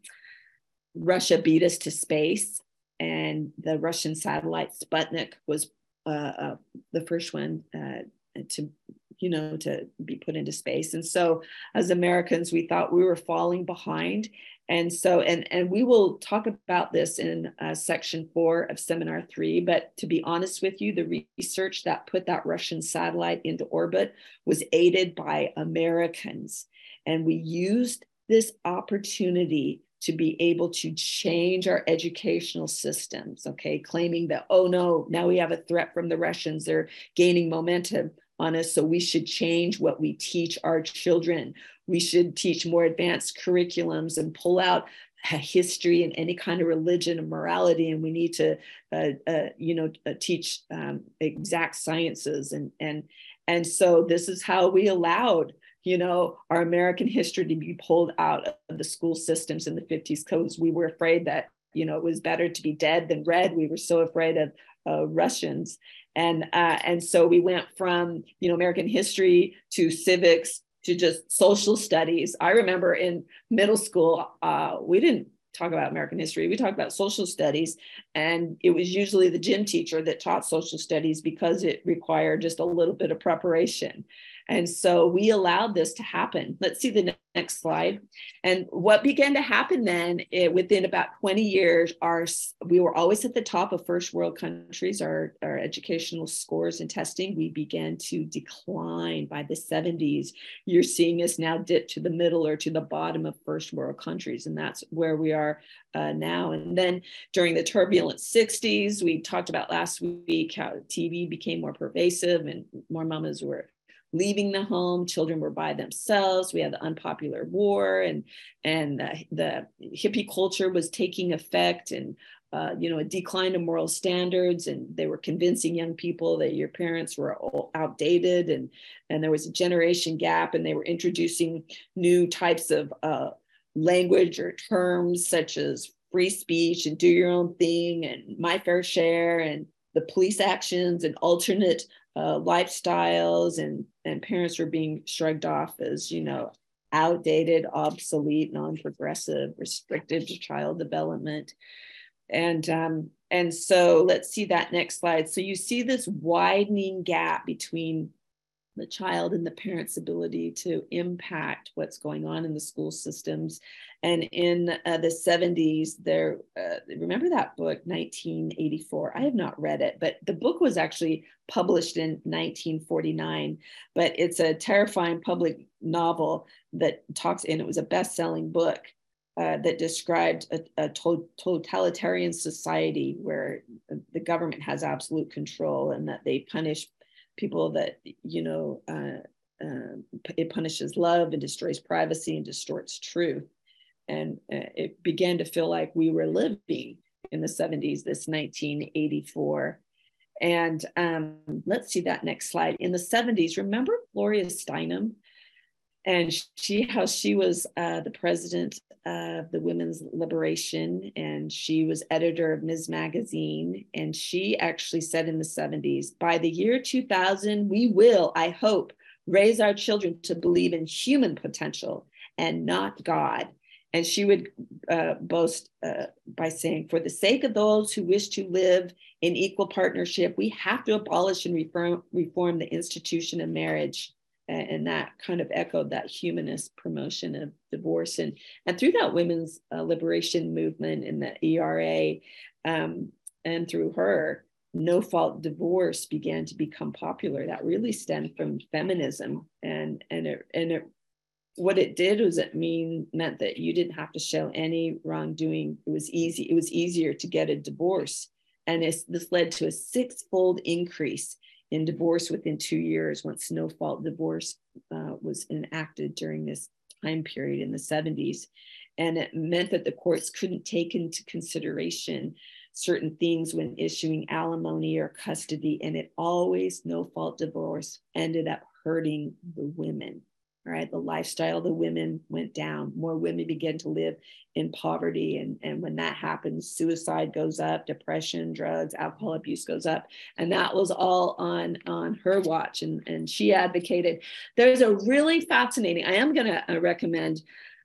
Russia beat us to space, and the Russian satellite Sputnik was uh, uh, the first one uh, to, you know, to be put into space. And so, as Americans, we thought we were falling behind. And so, and and we will talk about this in uh, section four of seminar three. But to be honest with you, the research that put that Russian satellite into orbit was aided by Americans, and we used this opportunity to be able to change our educational systems, okay, claiming that, oh no, now we have a threat from the Russians, they're gaining momentum on us, so we should change what we teach our children. We should teach more advanced curriculums and pull out history and any kind of religion and morality and we need to uh, uh, you know uh, teach um, exact sciences. And and and so this is how we allowed you know, our American history to be pulled out of the school systems in the 50s because we were afraid that, you know, it was better to be dead than red. We were so afraid of uh, Russians. And, uh, and so we went from, you know, American history to civics to just social studies. I remember in middle school, uh, we didn't talk about American history. We talked about social studies, and it was usually the gym teacher that taught social studies because it required just a little bit of preparation. And so we allowed this to happen. Let's see the next slide. And what began to happen then, it, within about 20 years, our we were always at the top of first world countries. Our, our educational scores and testing, we began to decline by the 70s. You're seeing us now dip to the middle or to the bottom of first world countries, and that's where we are uh, now. And then during the turbulent 60s, we talked about last week how TV became more pervasive and more mamas were leaving the home. Children were by themselves. We had the unpopular war, and and uh, the hippie culture was taking effect, and uh, you know a decline in moral standards. And they were convincing young people that your parents were outdated, and and there was a generation gap, and they were introducing new types of uh, language or terms such as free speech and do your own thing and my fair share and the police actions and alternate uh, lifestyles and and parents were being shrugged off as you know outdated obsolete non-progressive restricted to child development. And um, and so let's see that next slide. So you see this widening gap between the child and the parent's ability to impact what's going on in the school systems. And in uh, the 70s, there, uh, remember that book, 1984? I have not read it, but the book was actually published in 1949. But it's a terrifying public novel that talks, and it was a best selling book. Uh, that described a, a to- totalitarian society where the government has absolute control and that they punish people that you know uh, uh, it punishes love and destroys privacy and distorts truth. And uh, it began to feel like we were living in the 70s this 1984 and um, let's see that next slide. In the 70s remember gloria steinem and she how she was uh, the president of the women's liberation and she was editor of ms. Magazine and she actually said in the 70s by the year 2000 we will i hope raise our children to believe in human potential and not god. And she would uh, boast uh, by saying for the sake of those who wish to live in equal partnership we have to abolish and reform, reform the institution of marriage and that kind of echoed that humanist promotion of divorce and and through that women's uh, liberation movement in the ERA um, and through her no fault divorce began to become popular. That really stemmed from feminism. And and it and it what it did was it mean meant that you didn't have to show any wrongdoing. It was easy it was easier to get a divorce. And this led to a six-fold increase in divorce within two years once no fault divorce uh, was enacted during this time period in the 70s. And it meant that the courts couldn't take into consideration certain things when issuing alimony or custody. And it always, no fault divorce ended up hurting the women right? The lifestyle of the women went down. More women began to live in poverty. And, and when that happens, suicide goes up, depression, drugs, alcohol abuse goes up. And that was all on, on her watch. And, and she advocated. There's a really fascinating, I am going to uh, recommend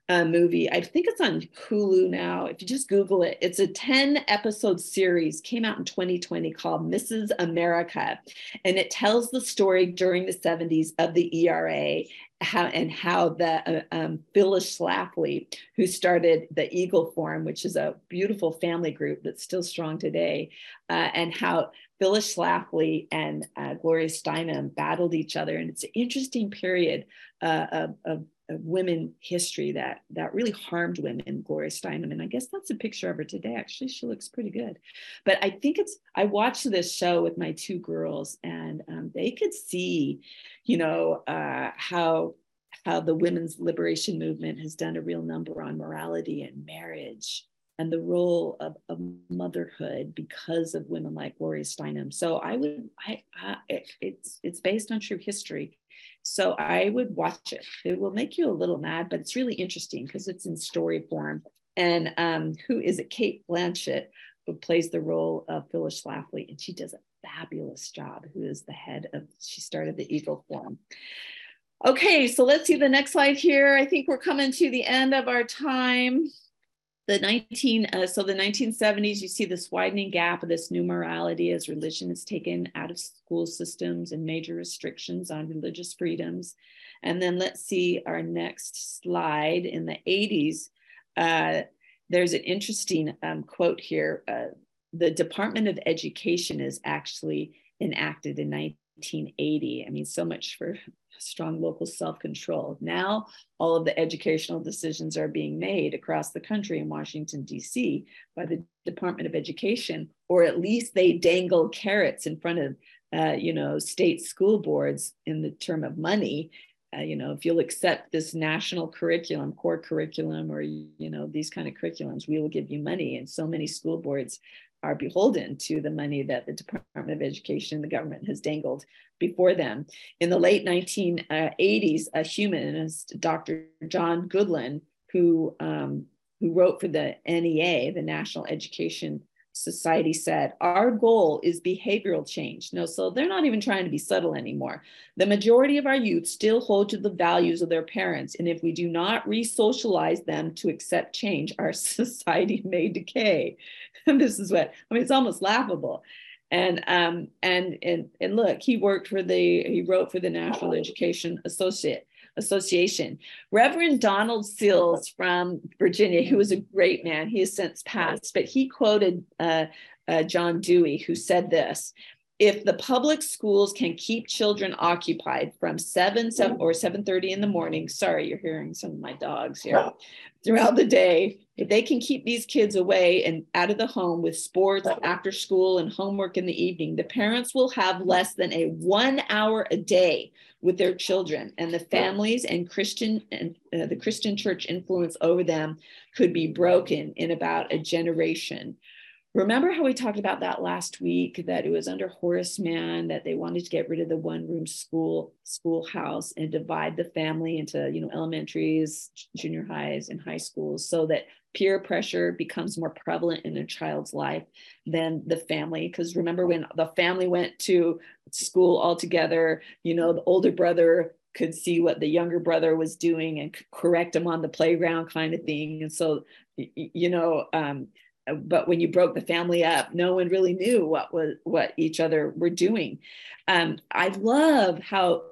a movie. I think it's on Hulu now. If you just Google it, it's a 10 episode series, came out in 2020 called Mrs. America. And it tells the story during the 70s of the ERA how and how the uh, um, Phyllis Schlafly, who started the Eagle Forum, which is a beautiful family group that's still strong today, uh, and how Phyllis Schlafly and uh, Gloria Steinem battled each other. And it's an interesting period uh, of, of, women history that that really harmed women. Gloria Steinem, and I guess that's a picture of her today. Actually, she looks pretty good. But I think it's. I watched this show with my two girls, and um, they could see you know, uh, how how the women's liberation movement has done a real number on morality and marriage and the role of, of motherhood because of women like Gloria Steinem. So I would, I, I it, it's it's based on true history. So I would watch it. It will make you a little mad, but it's really interesting because it's in story form. And um, who is it? Cate Blanchett, who plays the role of Phyllis Schlafly, and she does a fabulous job, who is the head of, she started the Eagle Forum. Okay, so let's see the next slide here. I think we're coming to the end of our time. The 19, uh, so the 1970s, you see this widening gap of this new morality as religion is taken out of school systems and major restrictions on religious freedoms. And then let's see our next slide in the 80s. Uh, there's an interesting um, quote here. Uh, the Department of Education is actually enacted in 1980. I mean, so much for [laughs] strong local self control. Now, all of the educational decisions are being made across the country in Washington, D.C. by the Department of Education, or at least they dangle carrots in front of, uh, you know, state school boards in the term of money. Uh, you know, if you'll accept this national curriculum, core curriculum, or you know these kind of curriculums, we will give you money. And so many school boards are beholden to the money that the Department of Education, and the government has dangled before them. In the late 1980s, a humanist, Dr. John Goodlad, who, um, who wrote for the NEA, the National Education society said our goal is behavioral change. No so they're not even trying to be subtle anymore. The majority of our youth still hold to the values of their parents and if we do not re-socialize them to accept change our [laughs] society may decay. And [laughs] this is what i mean it's almost laughable. And um and and and look he worked for the he wrote for the national education associate Association. Reverend Donald Seals from Virginia, who was a great man, he has since passed, but he quoted uh, uh, John Dewey, who said this if the public schools can keep children occupied from 7, 7 or 7.30 in the morning sorry you're hearing some of my dogs here throughout the day if they can keep these kids away and out of the home with sports after school and homework in the evening the parents will have less than a one hour a day with their children and the families and christian and uh, the christian church influence over them could be broken in about a generation remember how we talked about that last week that it was under Horace Mann that they wanted to get rid of the one room school schoolhouse and divide the family into you know elementaries, junior highs, and high schools so that peer pressure becomes more prevalent in a child's life than the family. Because remember when the family went to school all together you know the older brother could see what the younger brother was doing and correct him on the playground kind of thing. And so you know um, but when you broke the family up no one really knew what was what each other were doing. Um, i love how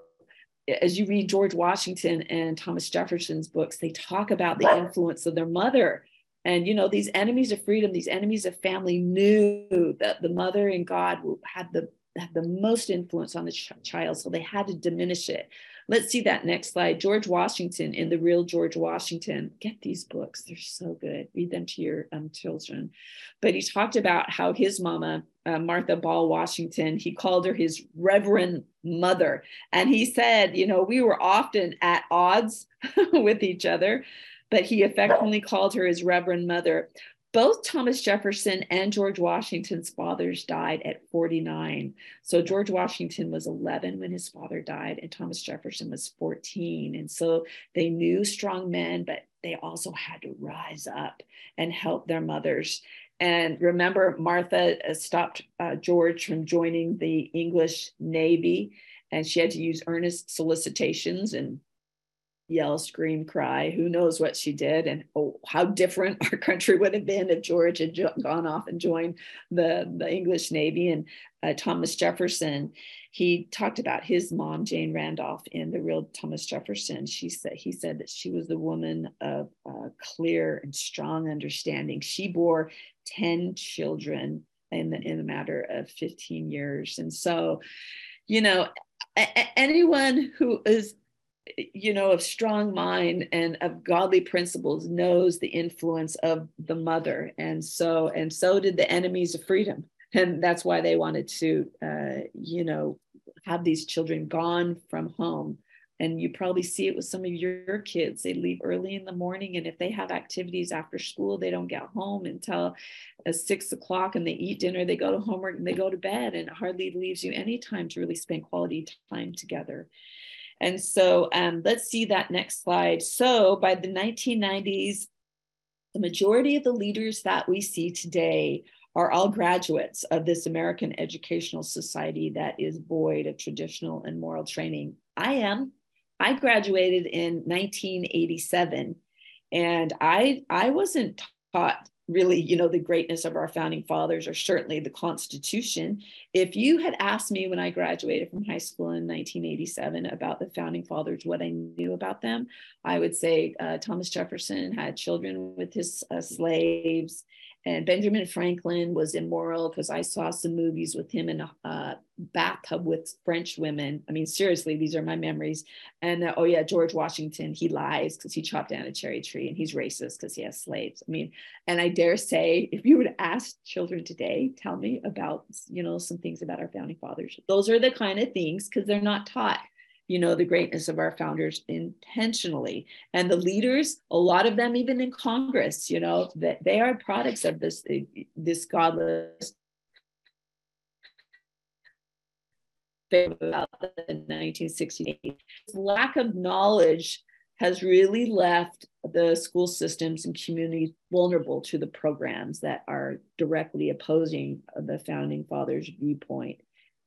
as you read george washington and thomas jefferson's books they talk about the influence of their mother. And you know these enemies of freedom these enemies of family knew that the mother and god had the had the most influence on the ch- child so they had to diminish it Let's see that next slide. George Washington in the real George Washington. Get these books, they're so good. Read them to your um, children. But he talked about how his mama, uh, Martha Ball Washington, he called her his Reverend Mother. And he said, you know, we were often at odds [laughs] with each other, but he affectionately called her his Reverend Mother both Thomas Jefferson and George Washington's fathers died at 49. So George Washington was 11 when his father died, and Thomas Jefferson was 14. And so they knew strong men, but they also had to rise up and help their mothers. And remember, Martha uh, stopped uh, George from joining the English Navy, and she had to use earnest solicitations and yell, scream, cry. Who knows what she did and oh, how different [laughs] our country would have been if George had gone off and joined the, the English Navy. And uh, Thomas Jefferson, he talked about his mom, Jane Randolph, in the real Thomas Jefferson. She said he said that she was the woman of uh, clear and strong understanding. She bore ten children in the in a matter of fifteen years, and so, you know, a- anyone who is you know, of strong mind and of godly principles knows the influence of the mother. And so, and so did the enemies of freedom. And that's why they wanted to, uh, you know, have these children gone from home. And you probably see it with some of your kids. They leave early in the morning, and if they have activities after school, they don't get home until uh, six o'clock and they eat dinner. They go to homework and they go to bed, and it hardly leaves you any time to really spend quality time together. And so um, let's see that next slide. So by the 1990s, the majority of the leaders that we see today are all graduates of this American educational society that is void of traditional and moral training. I am. I graduated in 1987 and I I wasn't taught really, you know, the greatness of our founding fathers or certainly the Constitution. If you had asked me when I graduated from high school in 1987 about the founding fathers, what I knew about them, I would say uh, Thomas Jefferson had children with his uh, slaves and Benjamin Franklin was immoral because I saw some movies with him in a bathtub with French women. I mean, seriously, these are my memories. And uh, oh, yeah, George Washington, he lies because he chopped down a cherry tree and he's racist because he has slaves. I mean, and I dare say, if you would ask children today, tell me about, you know, some things about our founding fathers. Those are the kind of things because they're not taught you know the greatness of our founders intentionally. And the leaders a lot of them even in congress you know that they are products of this this godless. About the 1968 lack of knowledge has really left the school systems and communities vulnerable to the programs that are directly opposing the founding fathers viewpoint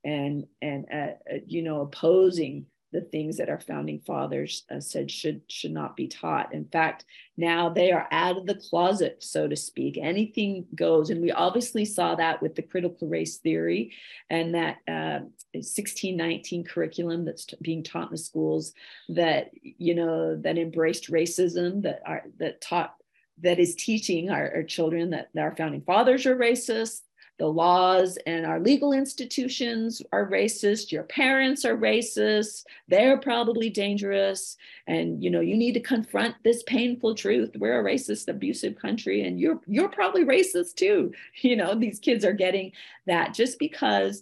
and and uh, uh you know opposing the things that our founding fathers uh, said should should not be taught. In fact, now they are out of the closet, so to speak. Anything goes, and we obviously saw that with the critical race theory and that uh, 1619 curriculum that's t- being taught in the schools that you know that embraced racism, that are that taught that is teaching our, our children that our founding fathers are racist the laws and our legal institutions are racist your parents are racist they're probably dangerous and you know you need to confront this painful truth. We're a racist abusive country and you're you're probably racist too. [laughs] You know these kids are getting that just because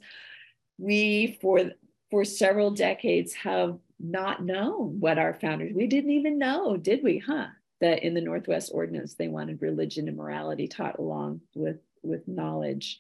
we for for several decades have not known what our founders we didn't even know did we huh? That in the northwest ordinance they wanted religion and morality taught along with with knowledge.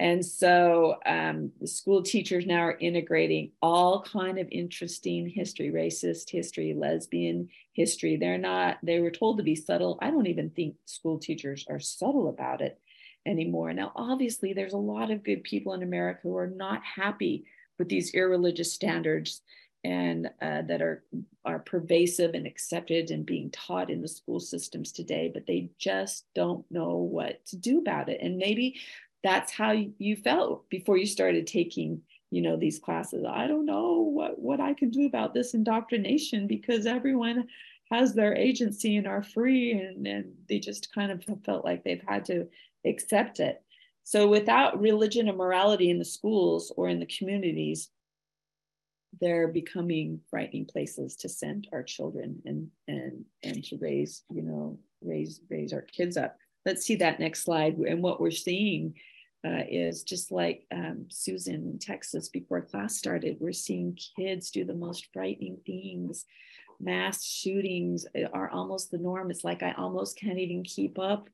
And so um, the school teachers now are integrating all kind of interesting history racist history lesbian history. They're not they were told to be subtle. I don't even think school teachers are subtle about it anymore. Now obviously there's a lot of good people in america who are not happy with these irreligious standards and uh, that are are pervasive and accepted and being taught in the school systems today but they just don't know what to do about it. And maybe that's how you felt before you started taking you know these classes. I don't know what what i can do about this indoctrination because everyone has their agency and are free and, and they just kind of felt like they've had to accept it. So without religion and morality in the schools or in the communities they're becoming frightening places to send our children and and and to raise you know raise raise our kids up let's see that next slide. And what we're seeing uh, is just like um, Susan in Texas before class started, we're seeing kids do the most frightening things. Mass shootings are almost the norm. It's like I almost can't even keep up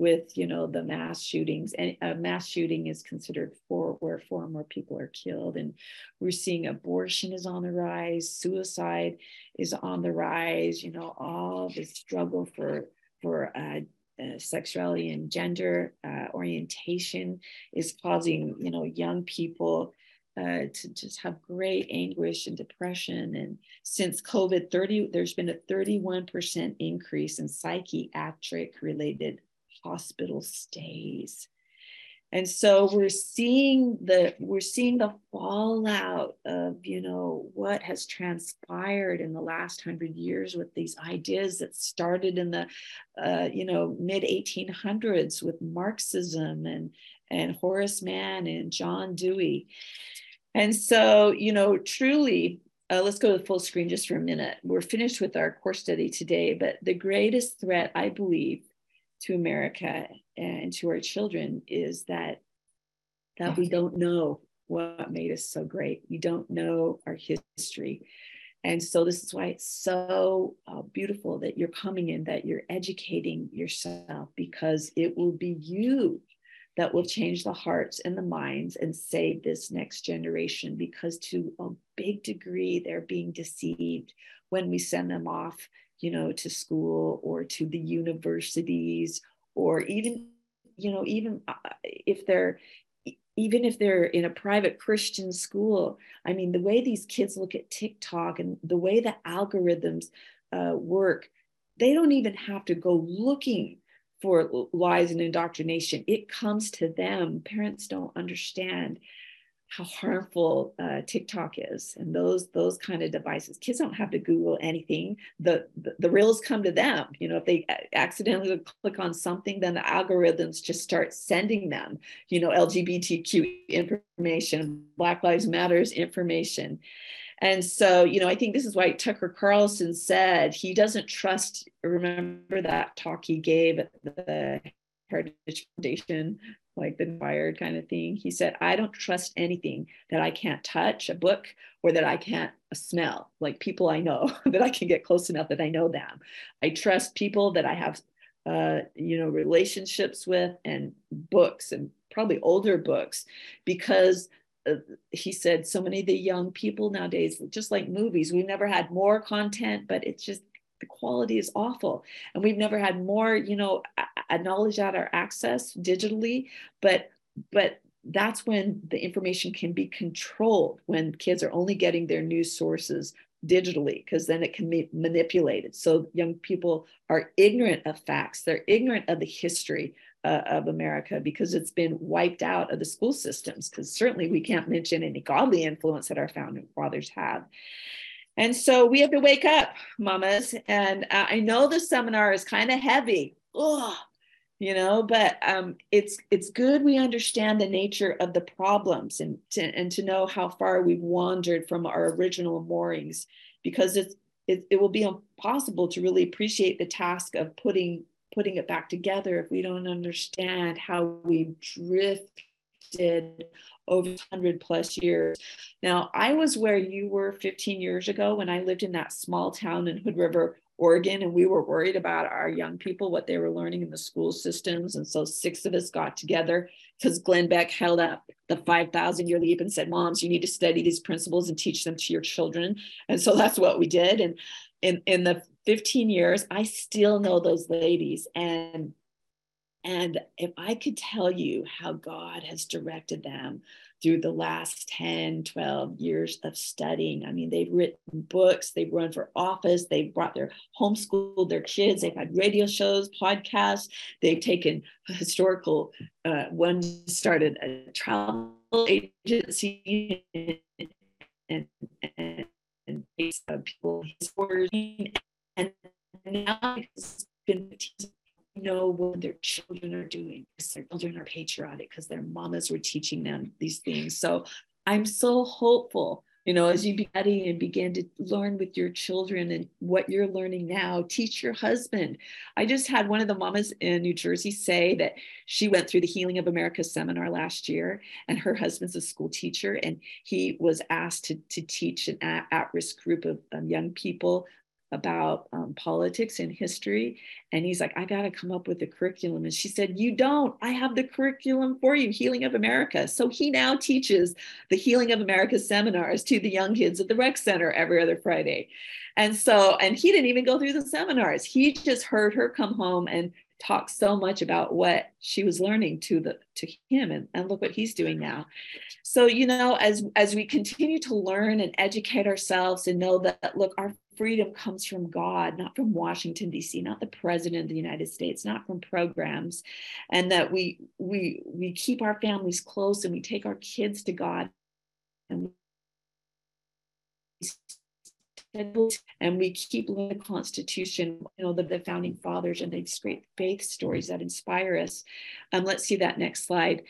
with you know the mass shootings and a mass shooting is considered for where four or more people are killed and we're seeing abortion is on the rise suicide is on the rise you know all the struggle for for uh, uh, sexuality and gender uh, orientation is causing you know young people uh, to just have great anguish and depression and since covid 30 there's been a 31% increase in psychiatric related hospital stays. And so we're seeing the we're seeing the fallout of you know what has transpired in the last hundred years with these ideas that started in the uh, you know mid 1800s with marxism and and horace mann and john dewey. And so you know truly uh, let's go to the full screen just for a minute. We're finished with our course study today but the greatest threat i believe to America and to our children is that that we don't know what made us so great. We don't know our history. And so this is why it's so uh, beautiful that you're coming in, that you're educating yourself, because it will be you that will change the hearts and the minds and save this next generation. Because to a big degree, they're being deceived when we send them off you know, to school or to the universities, or even, you know, even uh, if they're even if they're in a private Christian school, I mean, the way these kids look at TikTok and the way the algorithms uh, work, they don't even have to go looking for lies and indoctrination. It comes to them. Parents don't understand how harmful uh, TikTok is and those those kind of devices. Kids don't have to Google anything. The, the, the reels come to them. You know, if they accidentally click on something, then the algorithms just start sending them. You know, LGBTQ information, Black Lives Matters information. And so, you know, I think this is why Tucker Carlson said he doesn't trust. Remember that talk he gave at the Heritage Foundation like the wired kind of thing. He said, I don't trust anything that I can't touch, a book, or that I can't smell, like people I know [laughs] that I can get close enough that I know them. I trust people that I have, uh, you know, relationships with and books and probably older books because uh, he said so many of the young people nowadays, just like movies, we've never had more content, but it's just the quality is awful. And we've never had more you know a knowledge at our access digitally but but that's when the information can be controlled when kids are only getting their news sources digitally because then it can be manipulated. So young people are ignorant of facts. They're ignorant of the history uh, of america because it's been wiped out of the school systems because certainly we can't mention any godly influence that our founding fathers have and so we have to wake up, mamas. And uh, I know the seminar is kind of heavy, you know, but um, it's it's good we understand the nature of the problems and to, and to know how far we've wandered from our original moorings, because it's it, it will be impossible to really appreciate the task of putting putting it back together if we don't understand how we drifted over 100 plus years. Now, I was where you were 15 years ago when I lived in that small town in Hood River, Oregon, and we were worried about our young people, what they were learning in the school systems. And so six of us got together because Glenn Beck held up the 5,000 year leap and said, Moms, you need to study these principles and teach them to your children. And so that's what we did. And in, in the 15 years, I still know those ladies. And and if I could tell you how God has directed them through the last 10, 12 years of studying. I mean, they've written books, they've run for office, they've brought their homeschooled their kids, they've had radio shows, podcasts, they've taken historical, uh, one started a travel agency and, and, and people and now it's been know what their children are doing because their children are patriotic because their mamas were teaching them these things. So I'm so hopeful, you know, as you study and begin to learn with your children and what you're learning now, teach your husband. I just had one of the mamas in New Jersey say that she went through the Healing of America seminar last year, and her husband's a school teacher, and he was asked to, to teach an at risk group of um, young people about um, politics and history. And he's like, I got to come up with a curriculum. And she said, You don't. I have the curriculum for you, Healing of America. So he now teaches the Healing of America seminars to the young kids at the rec center every other Friday. And so, and he didn't even go through the seminars. He just heard her come home and talk so much about what she was learning to the to him and, and look what he's doing now so you know as as we continue to learn and educate ourselves and know that look our freedom comes from God, not from Washington D.C., not the president of the United States, not from programs, and that we we we keep our families close and we take our kids to God, and and we keep the Constitution, you know, the, the founding fathers and these great faith stories that inspire us. Um, let's see that next slide.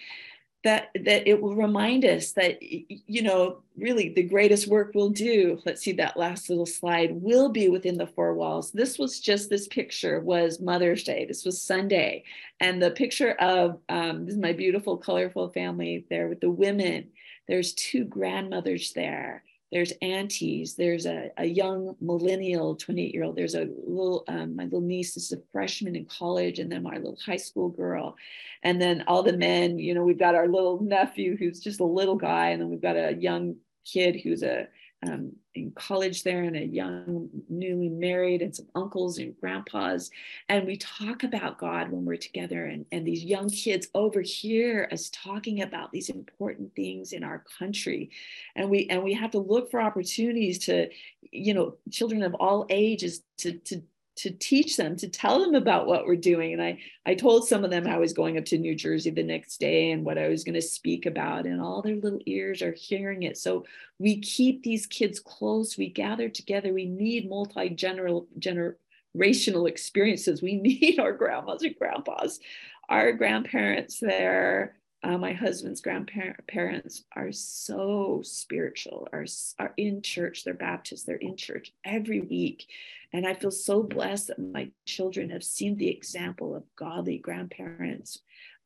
That that it will remind us that you know really the greatest work we'll do let's see that last little slide will be within the four walls. This was just this picture was mother's day. This was sunday. And the picture of um, this is my beautiful colorful family there with the women. There's two grandmothers there there's aunties, there's a, a young millennial 28 year old, there's a little, um, my little niece is a freshman in college, and then my little high school girl. And then all the men, you know, we've got our little nephew who's just a little guy, and then we've got a young kid who's a um, in college there and a young newly married and some uncles and grandpas. And we talk about god when we're together. And, and these young kids over here us talking about these important things in our country. And we and we have to look for opportunities to you know children of all ages to to to teach them to tell them about what we're doing. And i i told some of them i was going up to new jersey the next day and what i was going to speak about and all their little ears are hearing it. So we keep these kids close we gather together we need multi generational experiences. We [laughs] need our grandmas and grandpas. Our grandparents there uh, my husband's grandparents are so spiritual are, are in church. They're baptist they're in church every week and I feel so blessed that my children have seen the example of godly grandparents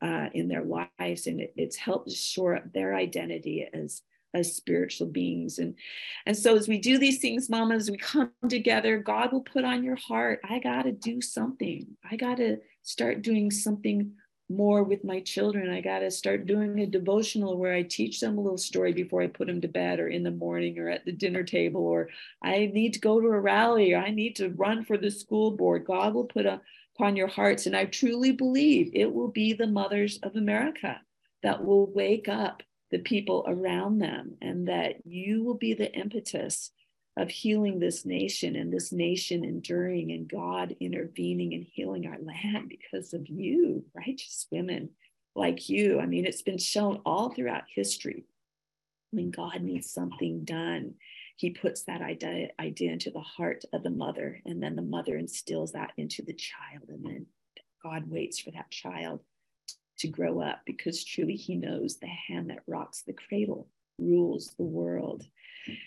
uh, in their lives, and it, it's helped shore up their identity as as spiritual beings. And and so as we do these things, mamas, we come together, God will put on your heart, I gotta do something. I gotta start doing something more with my children. I got to start doing a devotional where I teach them a little story before I put them to bed or in the morning or at the dinner table, or I need to go to a rally or I need to run for the school board. God will put upon your hearts. And I truly believe it will be the mothers of America that will wake up the people around them and that you will be the impetus of healing this nation and this nation enduring and God intervening and healing our land because of you, righteous women like you. I mean, it's been shown all throughout history when God needs something done. He puts that idea, idea into the heart of the mother, and then the mother instills that into the child. And then God waits for that child to grow up because truly he knows the hand that rocks the cradle rules the world.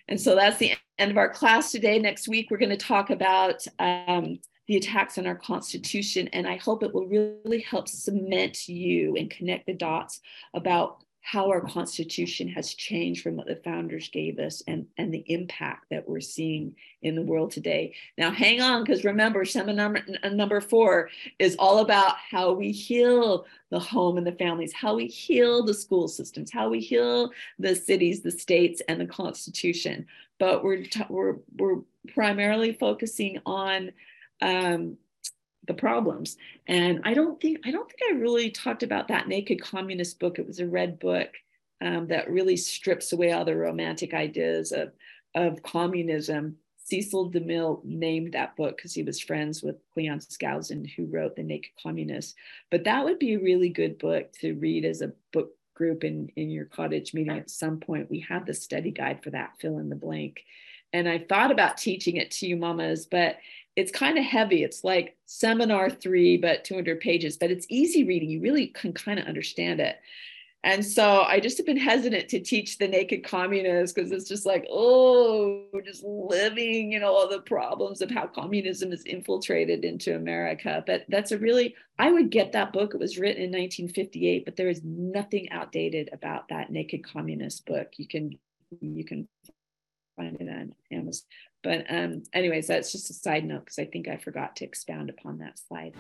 And so that's the end of our class today. Next week, we're going to talk about um, the attacks on our Constitution. And I hope it will really help cement you and connect the dots about how our constitution has changed from what the founders gave us and, and the impact that we're seeing in the world today. Now, hang on, because remember, seminar number, number four is all about how we heal the home and the families, how we heal the school systems, how we heal the cities, the states, and the constitution. But we're, we're, we're primarily focusing on um, the problems. And I don't think I don't think I really talked about that naked communist book. It was a red book um, that really strips away all the romantic ideas of of communism. Cecil DeMille named that book because he was friends with Cleon Skousen, who wrote The Naked Communist. But that would be a really good book to read as a book group in, in your cottage meeting at some point. We have the study guide for that, fill in the blank. And I thought about teaching it to you, mamas, but it's kind of heavy. It's like seminar three, but 200 pages, but it's easy reading. You really can kind of understand it. And so I just have been hesitant to teach the naked communists because it's just like, oh, we're just living, you know, all the problems of how communism is infiltrated into America. But that's a really, I would get that book. It was written in 1958, but there is nothing outdated about that naked communist book. You can, you can find it on Amazon. But um, anyways, that's just a side note because I think I forgot to expound upon that slide.